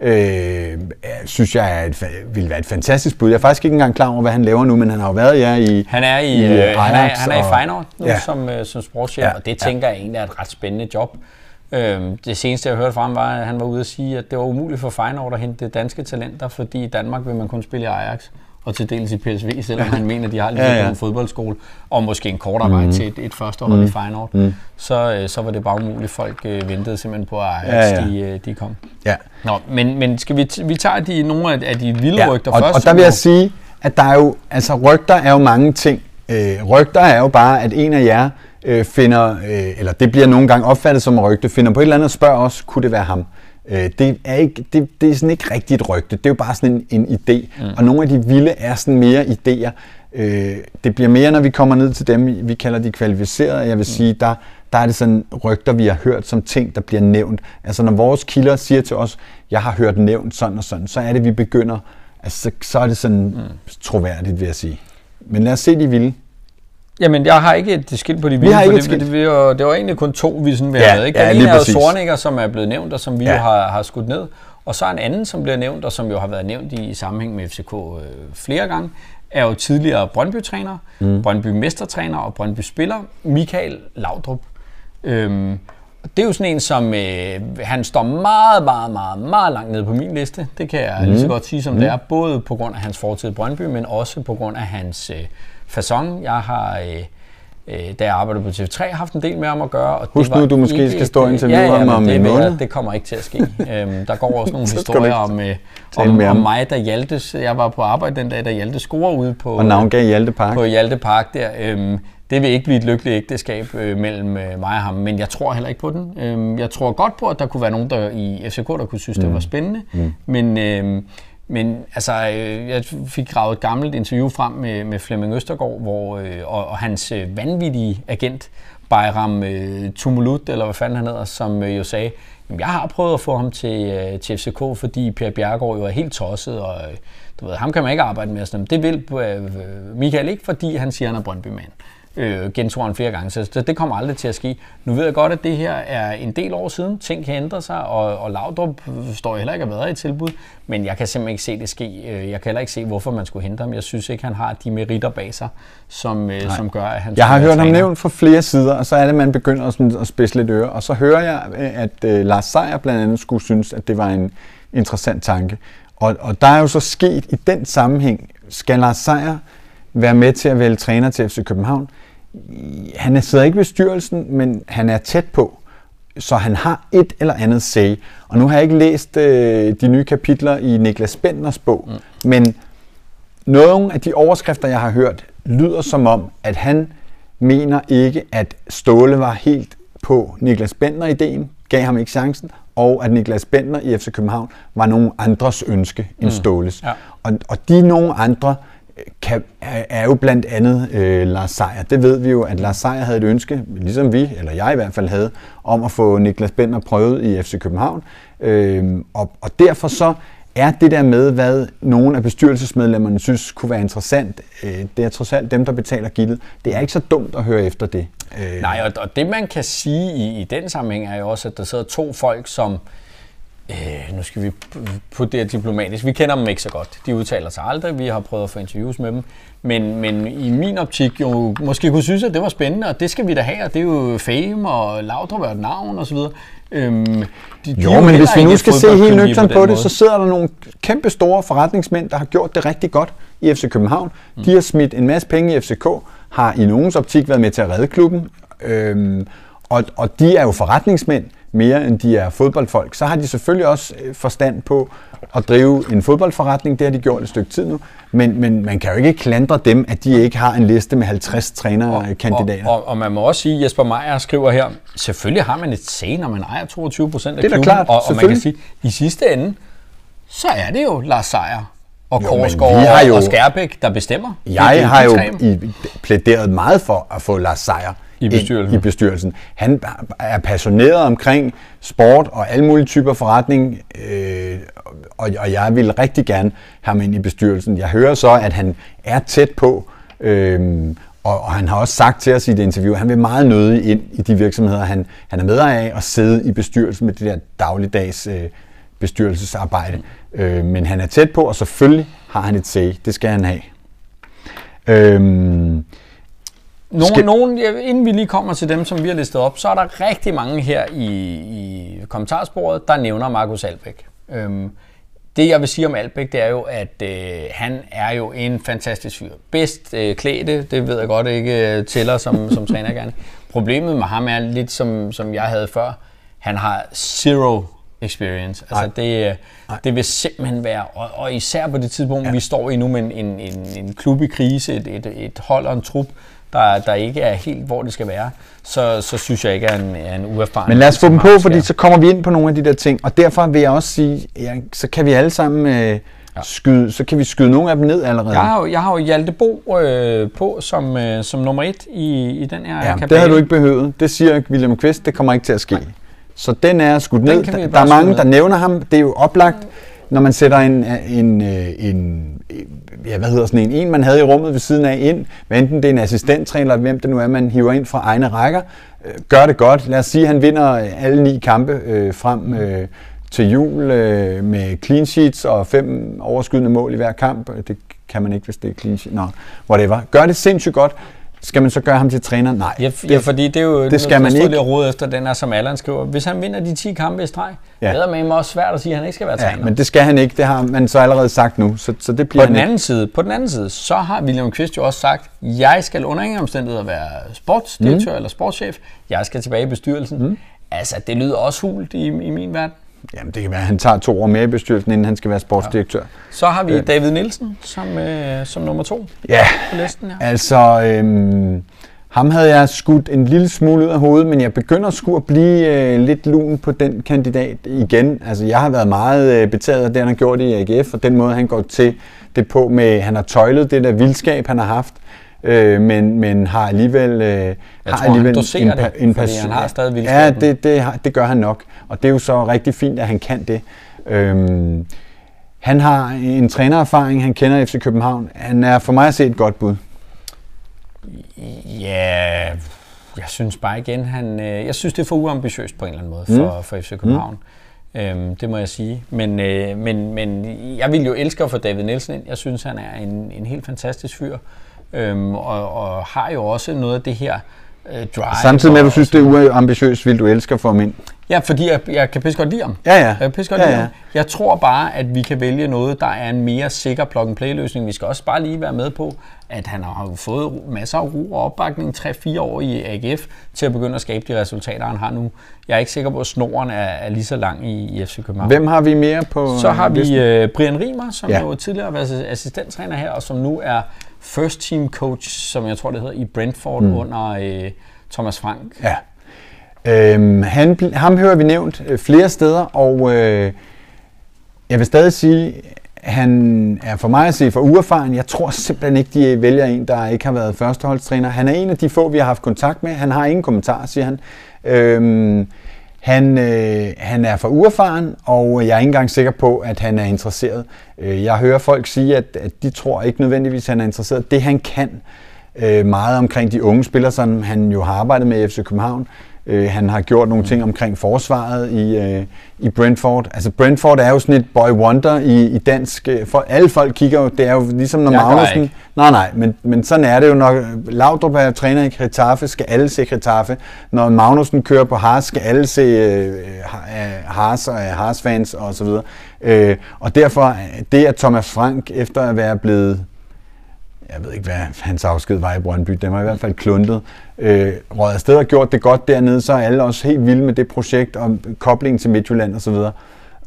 øh, synes jeg er et, vil være et fantastisk bud. Jeg er faktisk ikke engang klar over, hvad han laver nu, men han har jo været ja, i Han er i, i øh, Ajax, han er, han er i Feyenoord nu ja. som, øh, som sportschef, ja, og det tænker ja. jeg egentlig er et ret spændende job. Øh, det seneste, jeg hørte fra ham, var, at han var ude at sige, at det var umuligt for Feyenoord at hente danske talenter, fordi i Danmark vil man kun spille i Ajax og til dels i PSV, selvom han mener, at de har lidt ja, ja. en fodboldskole, og måske en kortere mm. vej til et, et første hold mm. i mhm. Feyenoord, mm. så, øh, så var det bare umuligt. Folk øh, ventede simpelthen på, at Ajax ja, ja. De, øh, de kom. Ja. Nå, men, men skal vi, vi tager de, nogle af, af de vilde ja, rygter og, først? Og der vil jeg sige, at der er jo, altså rygter er jo mange ting. Øh, rygter er jo bare, at en af jer øh, finder, øh, eller det bliver nogle gange opfattet som rygte, finder på et eller andet og spørger os, kunne det være ham? Øh, det, er ikke, det, det er sådan ikke rigtigt et rygte, det er jo bare sådan en, en idé. Mm. Og nogle af de vilde er sådan mere idéer. Øh, det bliver mere, når vi kommer ned til dem, vi kalder de kvalificerede. Jeg vil mm. sige, der, der er det sådan rygter, vi har hørt som ting, der bliver nævnt. Altså når vores kilder siger til os, jeg har hørt nævnt sådan og sådan, så er det, vi begynder, altså så, så er det sådan mm. troværdigt, vil jeg sige. Men lad os se de vilde. Jamen, jeg har ikke et skilt på de vilde, for det, det, det, var, det var egentlig kun to, vi sådan vil ja, have ikke? Den ja, ene er jo som er blevet nævnt, og som vi ja. jo har, har skudt ned. Og så en anden, som bliver nævnt, og som jo har været nævnt i, i sammenhæng med FCK øh, flere gange, er jo tidligere Brøndby-træner, mm. Brøndby-mestertræner og Brøndby-spiller, Michael Laudrup. Øhm, det er jo sådan en, som øh, han står meget, meget, meget, meget langt nede på min liste. Det kan jeg mm. lige så godt sige, som mm. det er. Både på grund af hans fortid i Brøndby, men også på grund af hans øh, façon. Jeg har, øh, øh, da jeg arbejdede på TV3, haft en del med ham at gøre. Og Husk nu, du måske skal stå og interviewe ja, ja, ham om det, en måned. Det kommer ikke til at ske. øhm, der går også nogle historier om, øh, om, om mig, der Hjaltes. Jeg var på arbejde den dag, da Hjalte scorer ude på, og navngav Hjalte Park. på Hjalte Park der. Øhm, det vil ikke blive et lykkeligt ægteskab øh, mellem øh, mig og ham, men jeg tror heller ikke på den. Øhm, jeg tror godt på, at der kunne være nogen der i FCK, der kunne synes, mm. det var spændende, mm. men... Øh, men altså, øh, jeg fik gravet et gammelt interview frem med, med Flemming Østergaard, hvor, øh, og, og hans øh, vanvittige agent, Bayram øh, Tumulut, eller hvad fanden han hedder, som øh, jo sagde, jeg har prøvet at få ham til, øh, til FCK, fordi Per Bjergård jo er helt tosset, og øh, du ved, ham kan man ikke arbejde med. Sådan. Det vil øh, Michael ikke, fordi han siger, han er Brøndby-mand øh, gentog han flere gange, så det kommer aldrig til at ske. Nu ved jeg godt, at det her er en del år siden. Ting kan ændre sig, og, og Laudrup står heller ikke at være i tilbud, men jeg kan simpelthen ikke se det ske. Øh, jeg kan heller ikke se, hvorfor man skulle hente ham. Jeg synes ikke, han har de meritter bag sig, som, øh, som gør, at han Jeg har hørt ham nævnt fra flere sider, og så er det, man begynder at, at spidse lidt øre. Og så hører jeg, at uh, Lars Seier blandt andet skulle synes, at det var en interessant tanke. Og, og der er jo så sket i den sammenhæng, skal Lars Seier være med til at vælge træner til FC København? Han sidder ikke ved styrelsen, men han er tæt på, så han har et eller andet say. Og nu har jeg ikke læst øh, de nye kapitler i Niklas Benders bog, mm. men nogle af de overskrifter, jeg har hørt, lyder som om, at han mener ikke, at Ståle var helt på Niklas Bender-ideen, gav ham ikke chancen, og at Niklas Bender i FC København var nogen andres ønske end mm. Ståles. Ja. Og, og de nogle andre kan, er jo blandt andet øh, Lars Seier. Det ved vi jo, at Lars Seier havde et ønske, ligesom vi, eller jeg i hvert fald havde, om at få Niklas Bender prøvet i FC København. Øh, og, og derfor så er det der med, hvad nogle af bestyrelsesmedlemmerne synes kunne være interessant, øh, det er trods alt dem, der betaler gildet. Det er ikke så dumt at høre efter det. Øh. Nej, og, og det man kan sige i, i den sammenhæng er jo også, at der sidder to folk, som Øh, nu skal vi putte det diplomatisk. Vi kender dem ikke så godt. De udtaler sig aldrig. Vi har prøvet at få interviews med dem. Men, men i min optik jo måske kunne synes, at det var spændende, og det skal vi da have, og det er jo fame, og Laudrup er et navn, og så videre. Øhm, de, de jo, men hvis vi nu skal se helt nøgternt på, på det, så sidder der nogle kæmpe store forretningsmænd, der har gjort det rigtig godt i FC København. Mm. De har smidt en masse penge i FCK, har i nogens optik været med til at redde klubben, øhm, og, og de er jo forretningsmænd mere end de er fodboldfolk, så har de selvfølgelig også øh, forstand på at drive en fodboldforretning. Det har de gjort et stykke tid nu. Men, men man kan jo ikke klandre dem, at de ikke har en liste med 50 trænerkandidater. Og, og, og man må også sige, Jesper Meier skriver her, selvfølgelig har man et sag, når man ejer 22 procent af det er klubben. Klart, og, og man kan sige, i sidste ende, så er det jo Lars Seier og Korsgaard og Skærbæk, der bestemmer. Jeg har jo i, plæderet meget for at få Lars Seier I bestyrelsen. i bestyrelsen. Han er passioneret omkring sport og alle mulige typer forretning, øh, og, og jeg vil rigtig gerne have ham ind i bestyrelsen. Jeg hører så, at han er tæt på, øh, og, og han har også sagt til os i det interview, at han vil meget nødig ind i de virksomheder, han, han er med af, og sidde i bestyrelsen med det der dagligdags øh, bestyrelsesarbejde. Mm. Øh, men han er tæt på, og selvfølgelig har han et say. Det skal han have. Øhm, nogen, skal... nogen, inden vi lige kommer til dem, som vi har listet op, så er der rigtig mange her i, i kommentarsporet, der nævner Markus Albæk. Øhm, det jeg vil sige om Albæk, det er jo, at øh, han er jo en fantastisk fyr. Bedst øh, klædte, det ved jeg godt ikke øh, tæller som, som træner gerne. Problemet med ham er lidt som, som jeg havde før. Han har zero experience. Altså det, øh, det vil simpelthen være, og, og især på det tidspunkt, ja. vi står i nu med en, en, en, en klub i krise, et, et, et hold og en trup, der, der ikke er helt, hvor det skal være, så, så synes jeg ikke, at en, er en uerfaren. Men lad os få dem på, fordi så kommer vi ind på nogle af de der ting, og derfor vil jeg også sige, ja, så kan vi alle sammen øh, ja. skyde, så kan vi skyde nogle af dem ned allerede. Jeg har jo, jeg har jo Hjalte Bo øh, på som, øh, som nummer et i, i den her ja, kabale. det har du ikke behøvet. Det siger William Kvist, det kommer ikke til at ske. Nej. Så den er skudt ned. Der, der er mange, der nævner ham. Det er jo oplagt, når man sætter en, en, øh, en, ja, hvad hedder sådan en, en, man havde i rummet ved siden af ind, hvad enten det er en assistenttræner, eller hvem det nu er, man hiver ind fra egne rækker, øh, gør det godt. Lad os sige, at han vinder øh, alle ni kampe øh, frem øh, til jul øh, med clean sheets og fem overskydende mål i hver kamp. Det kan man ikke, hvis det er clean sheet. Nå, whatever. Gør det sindssygt godt. Skal man så gøre ham til træner? Nej. Ja, det, ja fordi det er jo det skal man ikke. råd efter den her, som Allan skriver. Hvis han vinder de 10 kampe i streg, ja. det er med også svært at sige, at han ikke skal være træner. Ja, men det skal han ikke. Det har man så allerede sagt nu. Så, så det bliver på den anden ikke. side, På den anden side, så har William Kvist jo også sagt, jeg skal under ingen omstændigheder være sportsdirektør mm. eller sportschef. Jeg skal tilbage i bestyrelsen. Mm. Altså, det lyder også hult i, i min verden. Jamen, det kan være, at han tager to år mere i bestyrelsen, inden han skal være sportsdirektør. Ja. Så har vi øh. David Nielsen som, øh, som nummer to ja, på listen. Ja, altså... Øhm, ham havde jeg skudt en lille smule ud af hovedet, men jeg begynder sgu at blive øh, lidt lun på den kandidat igen. Altså, jeg har været meget øh, betaget af det, han har gjort i AGF, og den måde, han går til det på med, han har tøjlet det der vildskab, han har haft, øh, men, men har alligevel, øh, har tror, alligevel han en, det, en pas- han har stadig vildskab. Ja, det, det, det gør han nok, og det er jo så rigtig fint, at han kan det. Øhm, han har en trænererfaring, han kender FC København. Han er for mig at se et godt bud. Ja, jeg synes bare igen, han, øh, jeg synes det er for uambitiøst på en eller anden måde for, mm. for FC København. Mm. Øhm, det må jeg sige. Men, øh, men, men jeg vil jo elske at få David Nielsen ind. Jeg synes, han er en, en helt fantastisk fyr. Øhm, og, og har jo også noget af det her øh, drive. Samtidig med, at du synes, det er uambitiøst, vil du elske at få ham ind? Ja, fordi jeg, jeg kan pisse godt lide ham. Ja, ja. Jeg kan pisse godt ja, lide ja. ham. Jeg tror bare, at vi kan vælge noget, der er en mere sikker plug-and-play-løsning. Vi skal også bare lige være med på, at han har fået masser af ro og opbakning 3-4 år i AGF til at begynde at skabe de resultater, han har nu. Jeg er ikke sikker på, at snoren er, er lige så lang i, i FC København. Hvem har vi mere på Så har vi uh, Brian Rimer, som ja. jo tidligere været assistenttræner her, og som nu er first team coach, som jeg tror det hedder, i Brentford mm. under uh, Thomas Frank. Ja. Øhm, han, ham hører vi nævnt øh, flere steder, og øh, jeg vil stadig sige, han er for mig at se for uerfaren. Jeg tror simpelthen ikke, de vælger en, der ikke har været førsteholdstræner. Han er en af de få, vi har haft kontakt med. Han har ingen kommentar, siger han. Øhm, han, øh, han er for uerfaren, og jeg er ikke engang sikker på, at han er interesseret. Øh, jeg hører folk sige, at, at de tror ikke nødvendigvis, at han er interesseret. Det han kan øh, meget omkring de unge spillere, som han jo har arbejdet med i FC København, Øh, han har gjort nogle ting omkring forsvaret i, øh, i Brentford. Altså Brentford er jo sådan et boy wonder i, i dansk. Øh, for alle folk kigger jo, det er jo ligesom når Magnussen... Nej, nej, men, men sådan er det jo, når Laudrup er træner i Getafe, skal alle se Getafe. Når Magnussen kører på Haas, skal alle se øh, Haas og Haas fans og så videre. Øh, og derfor, det at Thomas Frank, efter at være blevet jeg ved ikke, hvad hans afsked var i Brøndby, den var i hvert fald kluntet. Øh, Rød afsted har gjort det godt dernede, så er alle også helt vilde med det projekt og koblingen til Midtjylland osv.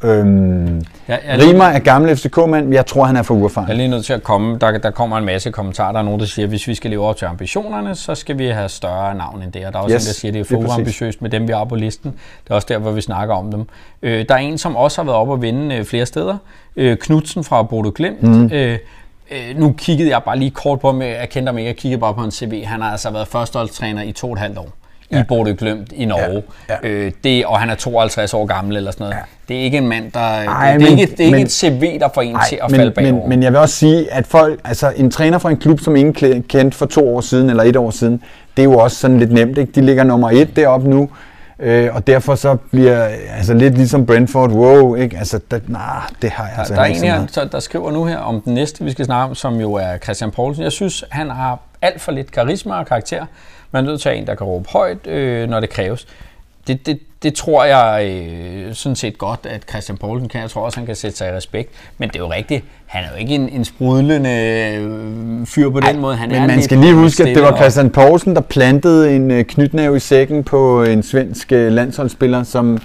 Øhm, ja, Rimer er gammel FCK-mand, men jeg tror, han er for uerfaren. Jeg er lige nødt til at komme. Der, der kommer en masse kommentarer. Der er nogen, der siger, at hvis vi skal leve op til ambitionerne, så skal vi have større navn end det. Og der er også yes, en, der siger, at det er for uambitiøst med dem, vi har på listen. Det er også der, hvor vi snakker om dem. Øh, der er en, som også har været op og vinde øh, flere steder. Øh, Knudsen fra Bodo Glimt. Mm. Øh, Øh, nu kiggede jeg bare lige kort på ham. Jeg kendte ham ikke, jeg kiggede bare på hans CV. Han har altså været førsteholdstræner i to og et halvt år. Ja. I Bordeaux Glømt i Norge. Ja. Ja. Øh, det, og han er 52 år gammel eller sådan noget. Ja. Det er ikke en mand, der... Ej, det, det, er ikke, det er men, ikke et CV, der får en ej, til at men, falde bagover. Men, men jeg vil også sige, at folk, altså en træner fra en klub, som ingen kendte for to år siden eller et år siden, det er jo også sådan lidt nemt. Ikke? De ligger nummer et deroppe nu. Øh, og derfor så bliver altså lidt ligesom Brentford, wow, ikke? Altså, der, nah, det har jeg altså Der er en her, der, der skriver nu her om den næste, vi skal snakke om, som jo er Christian Poulsen. Jeg synes, han har alt for lidt karisma og karakter. Man er nødt til at en, der kan råbe højt, øh, når det kræves. Det, det, det tror jeg øh, sådan set godt, at Christian Poulsen kan. Jeg tror også, han kan sætte sig i respekt. Men det er jo rigtigt, han er jo ikke en, en sprudlende øh, fyr på den Ej, måde. Han men er man skal lige huske, at det var Christian Poulsen, der plantede en øh, knytnæve i sækken på en svensk øh, landsholdsspiller, som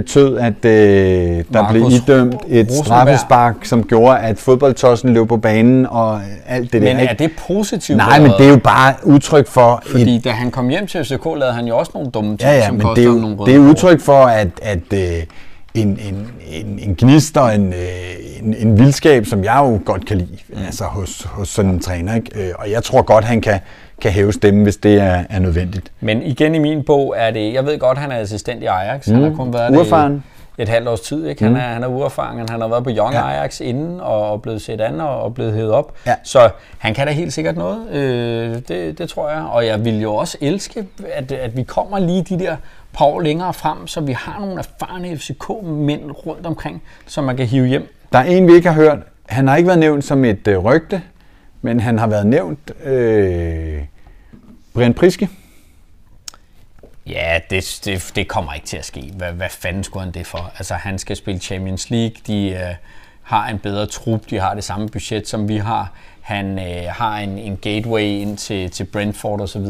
betød, at øh, der Marcus blev idømt et Rosenberg. straffespark, som gjorde, at fodboldtossen løb på banen og alt det men der. Men er det positivt? Nej, men det er jo bare udtryk for... Fordi et, da han kom hjem til FCK, lavede han jo også nogle dumme ting, ja, ja, som men det er jo, nogle det er udtryk for, at, at øh, en, en, en, en gnist og en, øh, en, en vildskab, som jeg jo godt kan lide mm. altså hos, hos sådan en træner. Ikke? Øh, og jeg tror godt, han kan kan hæve stemmen, hvis det er, er nødvendigt. Men igen i min bog er det, jeg ved godt, han er assistent i Ajax. Mm. Han har kun været Urfaren. det et halvt års tid. Ikke? Han, mm. er, han er uerfaren. Han har været på Young ja. Ajax inden og blevet set an og, og blevet hævet op. Ja. Så han kan da helt sikkert noget. Øh, det, det tror jeg. Og jeg vil jo også elske, at, at vi kommer lige de der par år længere frem, så vi har nogle erfarne FCK-mænd rundt omkring, som man kan hive hjem. Der er en, vi ikke har hørt. Han har ikke været nævnt som et øh, rygte, men han har været nævnt øh, Brian Priske. Ja, det, det, det kommer ikke til at ske. Hvad, hvad fanden skulle han det for? Altså, han skal spille Champions League. De øh, har en bedre trup. De har det samme budget, som vi har. Han øh, har en, en gateway ind til, til Brentford osv.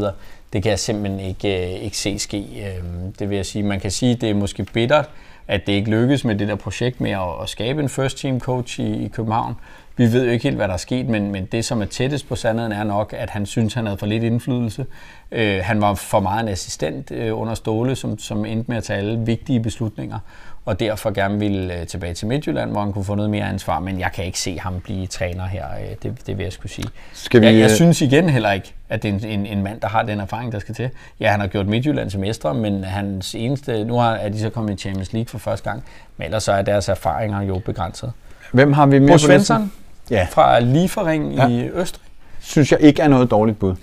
Det kan jeg simpelthen ikke, øh, ikke se ske. Øh, det vil jeg sige. Man kan sige, at det er måske bittert, at det ikke lykkes med det der projekt med at, at skabe en first team coach i, i København vi ved jo ikke helt, hvad der er sket, men, men det, som er tættest på sandheden, er nok, at han synes, han havde for lidt indflydelse. Øh, han var for meget en assistent øh, under Ståle, som, som endte med at tage alle vigtige beslutninger, og derfor gerne ville øh, tilbage til Midtjylland, hvor han kunne få noget mere ansvar, men jeg kan ikke se ham blive træner her, øh, det, det vil jeg skulle sige. Skal vi, jeg, jeg øh, synes igen heller ikke, at det er en, en, en mand, der har den erfaring, der skal til. Ja, han har gjort Midtjylland til mestre, men hans eneste, nu har, er de så kommet i Champions League for første gang, men ellers så er deres erfaringer jo begrænset. Hvem har vi med på Svensson? ja. fra Lieferring ja. i Østrig. Synes jeg ikke er noget dårligt bud.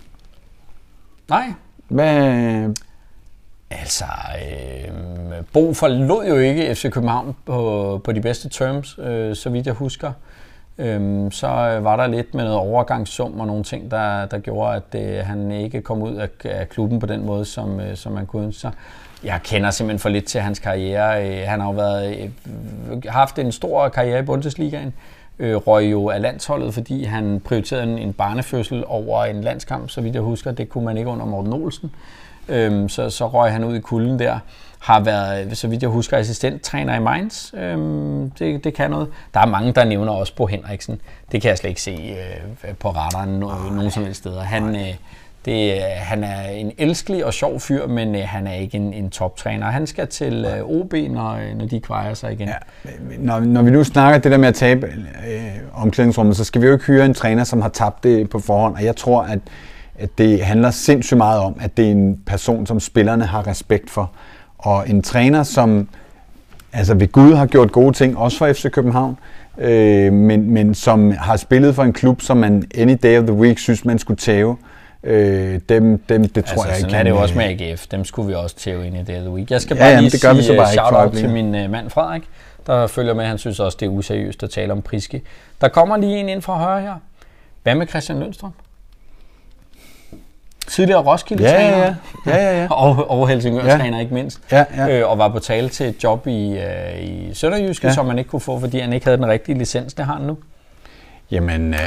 Nej. Hvad... Altså, øh, Bo forlod jo ikke FC København på, på de bedste terms, øh, så vidt jeg husker. Øhm, så øh, var der lidt med noget overgangssum og nogle ting, der, der gjorde, at øh, han ikke kom ud af, af klubben på den måde, som, øh, som man kunne ønske sig. Jeg kender simpelthen for lidt til hans karriere. Øh, han har jo været, øh, haft en stor karriere i Bundesligaen øh, røg jo af landsholdet, fordi han prioriterede en, en barnefødsel over en landskamp, så vidt jeg husker. Det kunne man ikke under Morten Olsen. Øhm, så, så røg han ud i kulden der. Har været, så vidt jeg husker, assistenttræner i Mainz. Øhm, det, det kan noget. Der er mange, der nævner også på Henriksen. Det kan jeg slet ikke se øh, på radaren no, nogen som helst steder. Han, øh, det, han er en elskelig og sjov fyr, men øh, han er ikke en, en toptræner. Han skal til øh, OB, når, øh, når de kvejer sig igen. Ja, når, når vi nu snakker det der med at tabe øh, omklædningsrummet, så skal vi jo ikke hyre en træner, som har tabt det på forhånd. Og jeg tror, at, at det handler sindssygt meget om, at det er en person, som spillerne har respekt for. Og en træner, som altså ved Gud har gjort gode ting, også for FC København, øh, men, men som har spillet for en klub, som man any day of the week synes, man skulle tæve. Øh, dem, dem, det tror altså, jeg ikke. Sådan er det jo også med AGF. Dem skulle vi også tæve ind i Day of the Week. Jeg skal bare ja, jamen, lige det gør sige vi så bare shout-out til min uh, mand Frederik, der følger med. Han synes også, det er useriøst at tale om Priske. Der kommer lige en ind fra højre her. Hvad med Christian Lønstrøm? Tidligere Roskilde-træner. Ja, ja, ja. ja, ja. og, og Helsingør-træner ja. ikke mindst. Ja, ja. Øh, og var på tale til et job i, øh, i Sønderjyske, ja. som man ikke kunne få, fordi han ikke havde den rigtige licens. Det har han nu. Jamen, øh,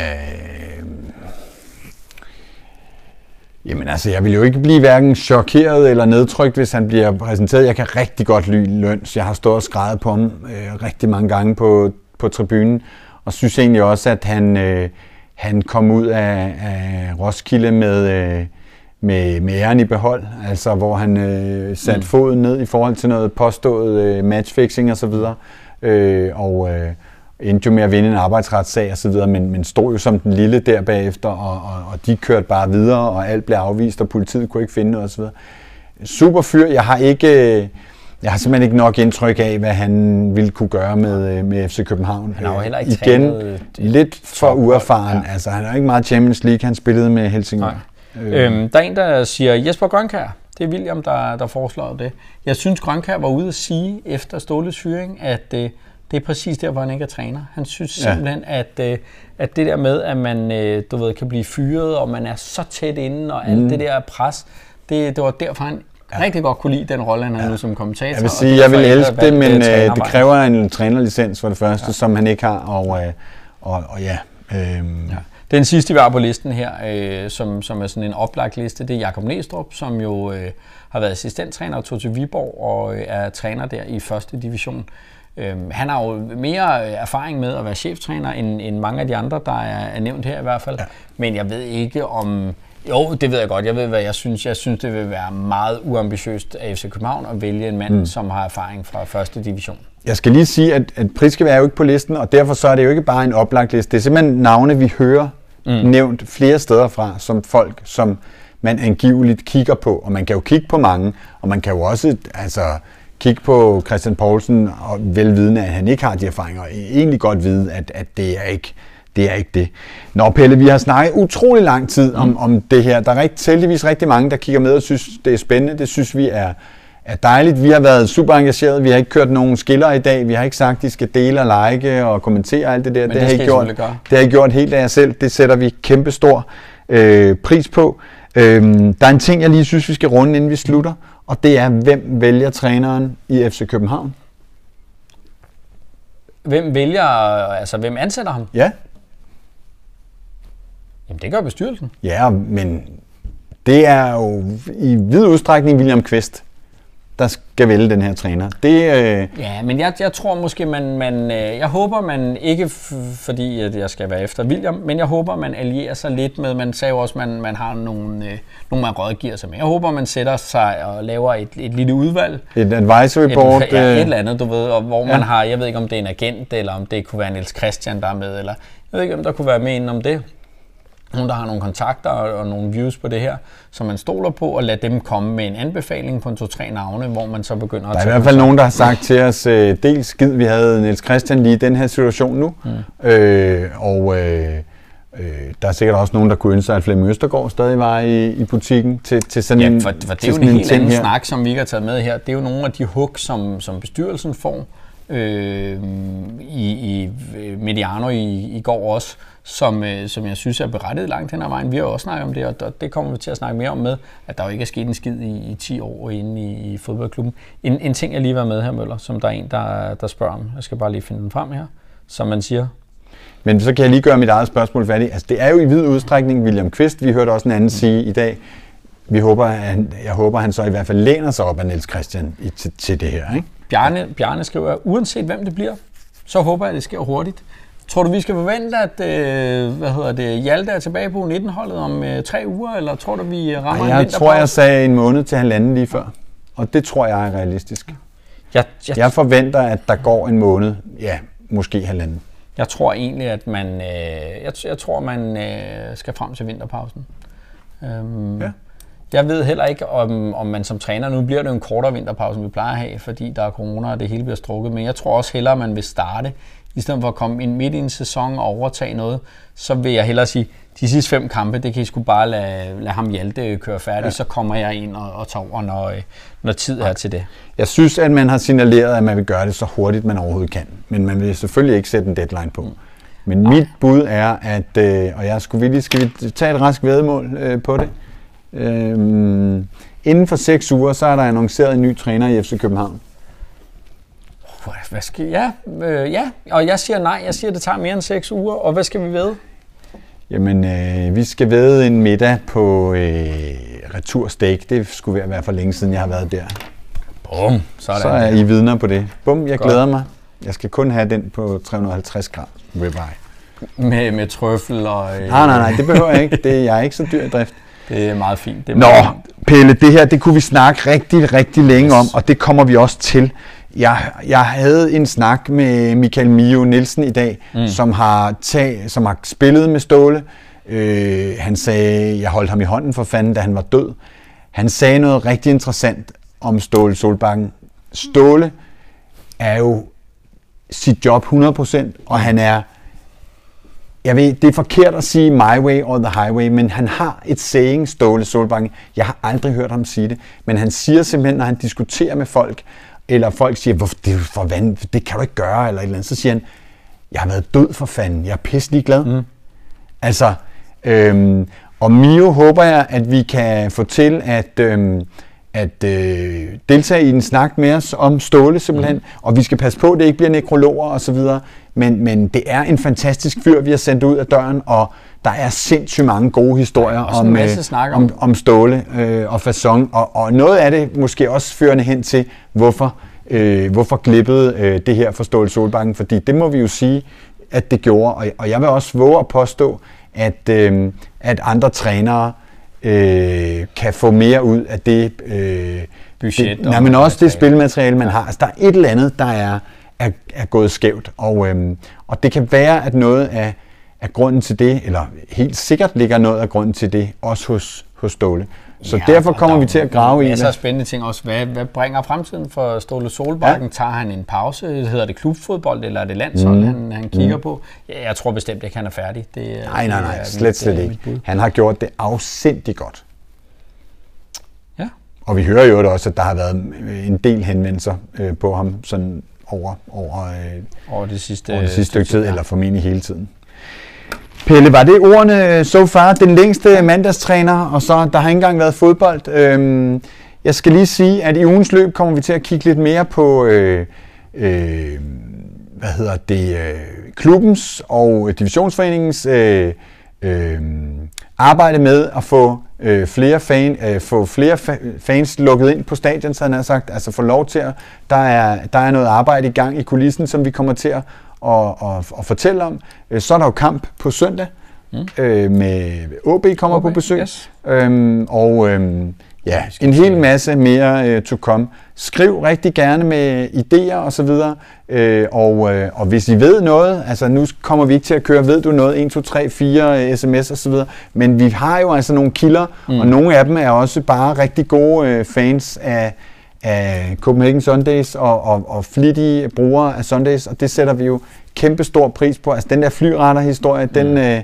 Jamen altså, jeg vil jo ikke blive hverken chokeret eller nedtrykt, hvis han bliver præsenteret. Jeg kan rigtig godt lide Løns. Jeg har stået og skrevet på ham øh, rigtig mange gange på, på tribunen, og synes egentlig også, at han, øh, han kom ud af, af Roskilde med, øh, med, med æren i behold, altså hvor han øh, satte mm. foden ned i forhold til noget påstået øh, matchfixing osv. Øh, og, øh, endte jo med at vinde en arbejdsretssag osv., men, men stod jo som den lille der bagefter, og, og, og de kørte bare videre, og alt blev afvist, og politiet kunne ikke finde noget osv. Super fyr. Jeg har ikke... Jeg har simpelthen ikke nok indtryk af, hvad han ville kunne gøre med, med FC København. Han har jo heller ikke Igen, trænet lidt for uerfaren. Ja. Altså, han har ikke meget Champions League, han spillede med Helsingør. Øh. Øhm, der er en, der siger Jesper Grønkær. Det er William, der, der foreslår det. Jeg synes, Grønkær var ude at sige efter Ståles fyring, at øh, det er præcis der, hvor han ikke er træner. Han synes ja. simpelthen, at, øh, at det der med, at man øh, du ved, kan blive fyret, og man er så tæt inde, og alt mm. det der pres, det, det var derfor, han ja. rigtig godt kunne lide den rolle, han har ja. nu som kommentator. Jeg vil sige, jeg vil elske det, men øh, det kræver en trænerlicens for det første, ja. som han ikke har, og, øh, og, og ja. Øh, ja. Den sidste, vi har på listen her, øh, som, som er sådan en oplagt liste, det er Jakob Næstrup, som jo øh, har været assistenttræner og tog til Viborg og øh, er træner der i første division. Øh, han har jo mere erfaring med at være cheftræner end, end mange af de andre, der er, er nævnt her i hvert fald. Ja. Men jeg ved ikke om... Jo, det ved jeg godt. Jeg ved, hvad jeg synes. Jeg synes, det vil være meget uambitiøst af FC København at vælge en mand, mm. som har erfaring fra første division. Jeg skal lige sige, at, at Priske er jo ikke på listen, og derfor så er det jo ikke bare en oplagt liste. Det er simpelthen navne, vi hører mm. nævnt flere steder fra, som folk, som man angiveligt kigger på. Og man kan jo kigge på mange, og man kan jo også altså, kigge på Christian Poulsen og velvidende, at han ikke har de erfaringer, og egentlig godt vide, at, at det er ikke det er ikke det. Nå Pelle, vi har snakket utrolig lang tid om, mm. om det her. Der er rigt, heldigvis rigtig mange, der kigger med og synes, det er spændende. Det synes vi er, er dejligt. Vi har været super engagerede. Vi har ikke kørt nogen skiller i dag. Vi har ikke sagt, at de skal dele og like og kommentere alt det der. Men det, det, har I gjort. Det har I gjort helt af jer selv. Det sætter vi kæmpe stor øh, pris på. Øhm, der er en ting, jeg lige synes, vi skal runde, inden vi slutter. Og det er, hvem vælger træneren i FC København? Hvem vælger, altså hvem ansætter ham? Ja. Jamen det gør bestyrelsen. Ja, men det er jo i vid udstrækning William Kvist der skal vælge den her træner. Det, øh... Ja, men jeg, jeg tror måske, man, man øh, jeg håber, man ikke fordi at jeg skal være efter William, men jeg håber, man allierer sig lidt med, man sagde jo også, man, man har nogle, øh, nogle man rådgiver sig med. Jeg håber, man sætter sig og laver et, et lille udvalg. Et advisory board. Et, ja, et eller andet, du ved, og hvor ja. man har, jeg ved ikke, om det er en agent, eller om det kunne være Niels Christian, der er med, eller jeg ved ikke, om der kunne være med om det nogen, der har nogle kontakter og nogle views på det her, som man stoler på, og lade dem komme med en anbefaling på en to-tre navne, hvor man så begynder at Der er i hvert fald nogen, der har sagt til os, øh, dels skid, vi havde Niels Christian lige i den her situation nu, mm. øh, og øh, øh, der er sikkert også nogen, der kunne ønske sig, at Flemming Østergaard stadig var i, i butikken til, til sådan ja, for, for det er jo en helt anden her. snak, som vi ikke har taget med her. Det er jo nogle af de hug, som, som bestyrelsen får, øh, i, i Mediano i, i går også, som, øh, som jeg synes er berettiget langt hen ad vejen. Vi har jo også snakket om det, og det kommer vi til at snakke mere om med, at der jo ikke er sket en skid i, i 10 år inde i, i fodboldklubben. En, en ting, jeg lige var med her, Møller, som der er en, der, der spørger om. Jeg skal bare lige finde den frem her. Som man siger, men så kan jeg lige gøre mit eget spørgsmål færdigt. Altså, det er jo i vid udstrækning William Kvist. Vi hørte også en anden sige i dag. Vi håber, at, jeg håber, at han så i hvert fald læner sig op af Niels Christian i, til, til det her. Ikke? Bjarne, Bjarne skriver, uanset hvem det bliver, så håber jeg, at det sker hurtigt. Tror du, vi skal forvente, at øh, hvad hedder det, Hjalte er tilbage på 19-holdet om øh, tre uger, eller tror du, vi rammer Ej, jeg en tror, jeg sagde en måned til halvanden lige før, og det tror jeg er realistisk. Jeg, jeg, jeg forventer, at der går en måned, ja, måske halvanden. Jeg tror egentlig, at man, øh, jeg, jeg tror, man øh, skal frem til vinterpausen. Øhm, ja. Jeg ved heller ikke, om, om man som træner, nu bliver det jo en kortere vinterpause, end vi plejer at have, fordi der er corona, og det hele bliver strukket, men jeg tror også hellere, at man vil starte i stedet for at komme ind midt i en sæson og overtage noget, så vil jeg hellere sige, de sidste fem kampe, det kan I sgu bare lade, lade ham Hjalte køre færdig, ja. så kommer jeg ind og, og tager over, når, når tid er til det. Jeg synes, at man har signaleret, at man vil gøre det så hurtigt, man overhovedet kan. Men man vil selvfølgelig ikke sætte en deadline på. Men Nej. mit bud er, at, øh, og jeg skulle vildt, skal vi tage et rask vedmål øh, på det? Øh, inden for seks uger, så er der annonceret en ny træner i FC København hvad skal, ja, øh, ja, og jeg siger nej. Jeg siger, det tager mere end 6 uger. Og hvad skal vi ved? Jamen, øh, vi skal ved en middag på øh, Retur Steak. Det skulle være, være for længe siden, jeg har været der. Bum, sådan så er I vidner på det. Bum, jeg Godt. glæder mig. Jeg skal kun have den på 350 gram ribeye. Med, med trøffel og... Øh... Nej, nej, nej, det behøver jeg ikke. Det, jeg er ikke så dyr i drift. Det er meget fint. Det er Nå, meget Pelle, det her det kunne vi snakke rigtig, rigtig længe yes. om, og det kommer vi også til jeg, jeg havde en snak med Michael Mio Nielsen i dag, mm. som, har tag, som har spillet med Ståle. Øh, han sagde, jeg holdt ham i hånden for fanden, da han var død. Han sagde noget rigtig interessant om Ståle Solbakken. Ståle er jo sit job 100%, og han er, jeg ved, det er forkert at sige my way or the highway, men han har et saying, Ståle Solbakken. Jeg har aldrig hørt ham sige det, men han siger simpelthen, når han diskuterer med folk, eller folk siger, Hvor, det, er for vand, det kan du ikke gøre, eller et eller andet, så siger han, jeg har været død for fanden, jeg er pisselig glad. Mm. Altså, øhm, og Mio håber jeg, at vi kan få til at, øhm, at øh, deltage i en snak med os om Ståle simpelthen, mm. og vi skal passe på, at det ikke bliver nekrologer og så videre, men, men det er en fantastisk fyr, vi har sendt ud af døren, og der er sindssygt mange gode historier om, øh, om. om, om Ståle øh, og Fasson, og, og noget af det måske også førende hen til, hvorfor, øh, hvorfor glippede øh, det her for Ståle Solbakken, fordi det må vi jo sige, at det gjorde, og, og jeg vil også våge at påstå, at, øh, at andre trænere øh, kan få mere ud af det øh, budget. Det, nej, men også det spilmateriale, man har. Altså, der er et eller andet, der er, er, er gået skævt, og, øh, og det kan være, at noget af, af grunden til det, eller helt sikkert ligger noget af grunden til det, også hos, hos Ståle. Så ja, derfor kommer vi til at grave i det. er spændende ting også. Hvad, hvad bringer fremtiden for Ståle Solbakken? Ja. Tager han en pause? Hedder det klubfodbold, eller er det landshold, mm. han, han kigger mm. på? Ja, jeg tror bestemt ikke, han er færdig. Det, nej, nej, nej. slet, mit, slet ikke. Han har gjort det afsindigt godt. Ja. Og vi hører jo også, at der har været en del henvendelser øh, på ham sådan over, over, øh, over det sidste, over det sidste stykke tid, ja. eller formentlig hele tiden. Pelle, var det ordene øh, so far? Den længste mandagstræner, og så der har ikke engang været fodbold. Øhm, jeg skal lige sige, at i ugens løb kommer vi til at kigge lidt mere på, øh, øh, hvad hedder det, øh, klubbens og divisionsforeningens øh, øh, arbejde med at få øh, flere, fan, øh, få flere fa- fans lukket ind på stadion, så han har sagt, altså få lov til at, der er, der er noget arbejde i gang i kulissen, som vi kommer til at og, og, og fortælle om. Øh, så er der jo kamp på søndag mm. øh, med OB kommer OB, på besøg. Yes. Øhm, og øhm, ja, en hel masse mere uh, to come. Skriv rigtig gerne med idéer og så videre. Øh, og, øh, og hvis I ved noget, altså nu kommer vi ikke til at køre, ved du noget, 1, 2, 3, 4 sms og så videre, men vi har jo altså nogle kilder, mm. og nogle af dem er også bare rigtig gode øh, fans af, af Copenhagen Sundays og, og, og flittige brugere af Sundays, og det sætter vi jo kæmpe stor pris på. Altså den der flyretter-historie, mm. den, øh,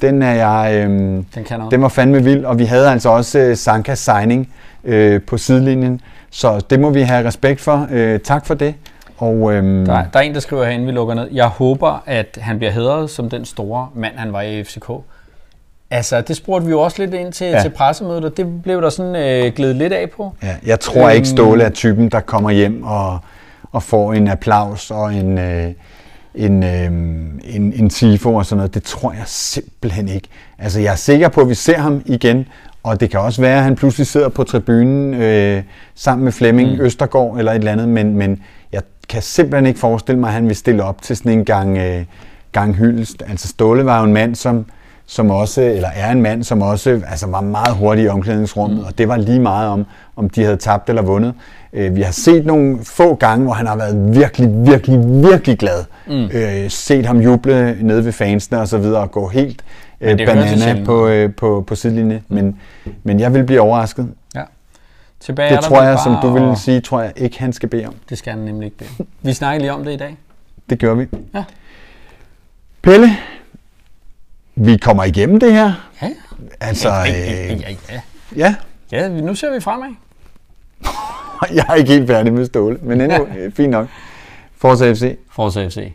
den er jeg, øh, den, den var fandme vild, og vi havde altså også øh, Sanka signing øh, på sidelinjen, så det må vi have respekt for. Øh, tak for det. Og, øhm, der, der er en, der skriver herinde, vi lukker ned. Jeg håber, at han bliver hedret som den store mand, han var i FCK. Altså, det spurgte vi jo også lidt ind til, ja. til pressemødet, og det blev der sådan øh, glædet lidt af på. Ja, jeg tror øhm, ikke, Ståle er typen, der kommer hjem og, og får en applaus og en, øh, en, øh, en, en tifo og sådan noget. Det tror jeg simpelthen ikke. Altså, jeg er sikker på, at vi ser ham igen, og det kan også være, at han pludselig sidder på tribunen øh, sammen med Flemming mm. Østergaard eller et eller andet, men, men jeg kan simpelthen ikke forestille mig, at han vil stille op til sådan en gang, øh, gang hyldest. Altså, Ståle var jo en mand, som som også, eller er en mand, som også altså var meget hurtig i omklædningsrummet, mm. og det var lige meget om, om de havde tabt eller vundet. Øh, vi har set nogle få gange, hvor han har været virkelig, virkelig, virkelig glad. Mm. Øh, set ham juble nede ved fansene og så videre, og gå helt øh, banana på, øh, på, på sidelinjen. Mm. Men, men jeg vil blive overrasket. Ja. Tilbage det tror jeg, som du vil sige, tror jeg ikke, han skal bede om. Det skal han nemlig ikke bede Vi snakker lige om det i dag. Det gør vi. Ja. Pelle, vi kommer igennem det her. Ja. Altså, ja, ja, ja, ja. ja. Ja, nu ser vi fremad. jeg er ikke helt færdig med Ståle, men endnu fint nok. Forza FC. Forza FC.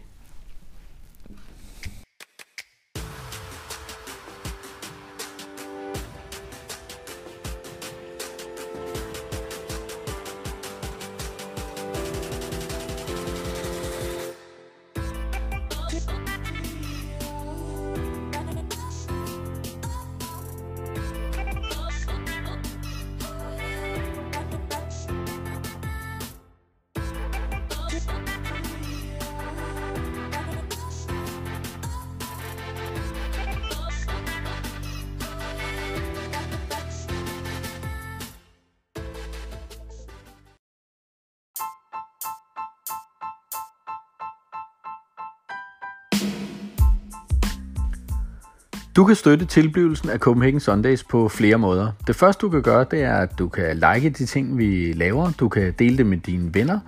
Du kan støtte tilblivelsen af Copenhagen Sundays på flere måder. Det første du kan gøre, det er, at du kan like de ting, vi laver. Du kan dele det med dine venner.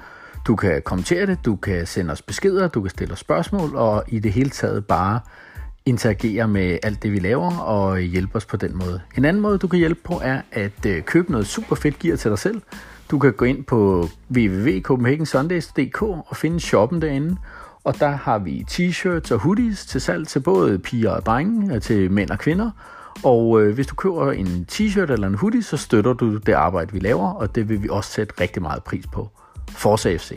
Du kan kommentere det, du kan sende os beskeder, du kan stille os spørgsmål, og i det hele taget bare interagere med alt det, vi laver, og hjælpe os på den måde. En anden måde, du kan hjælpe på, er at øh, købe noget super fedt gear til dig selv. Du kan gå ind på www.copenhagensundays.dk og finde shoppen derinde, og der har vi t-shirts og hoodies til salg til både piger og drenge, øh, til mænd og kvinder. Og øh, hvis du køber en t-shirt eller en hoodie, så støtter du det arbejde, vi laver, og det vil vi også sætte rigtig meget pris på. Forza FC.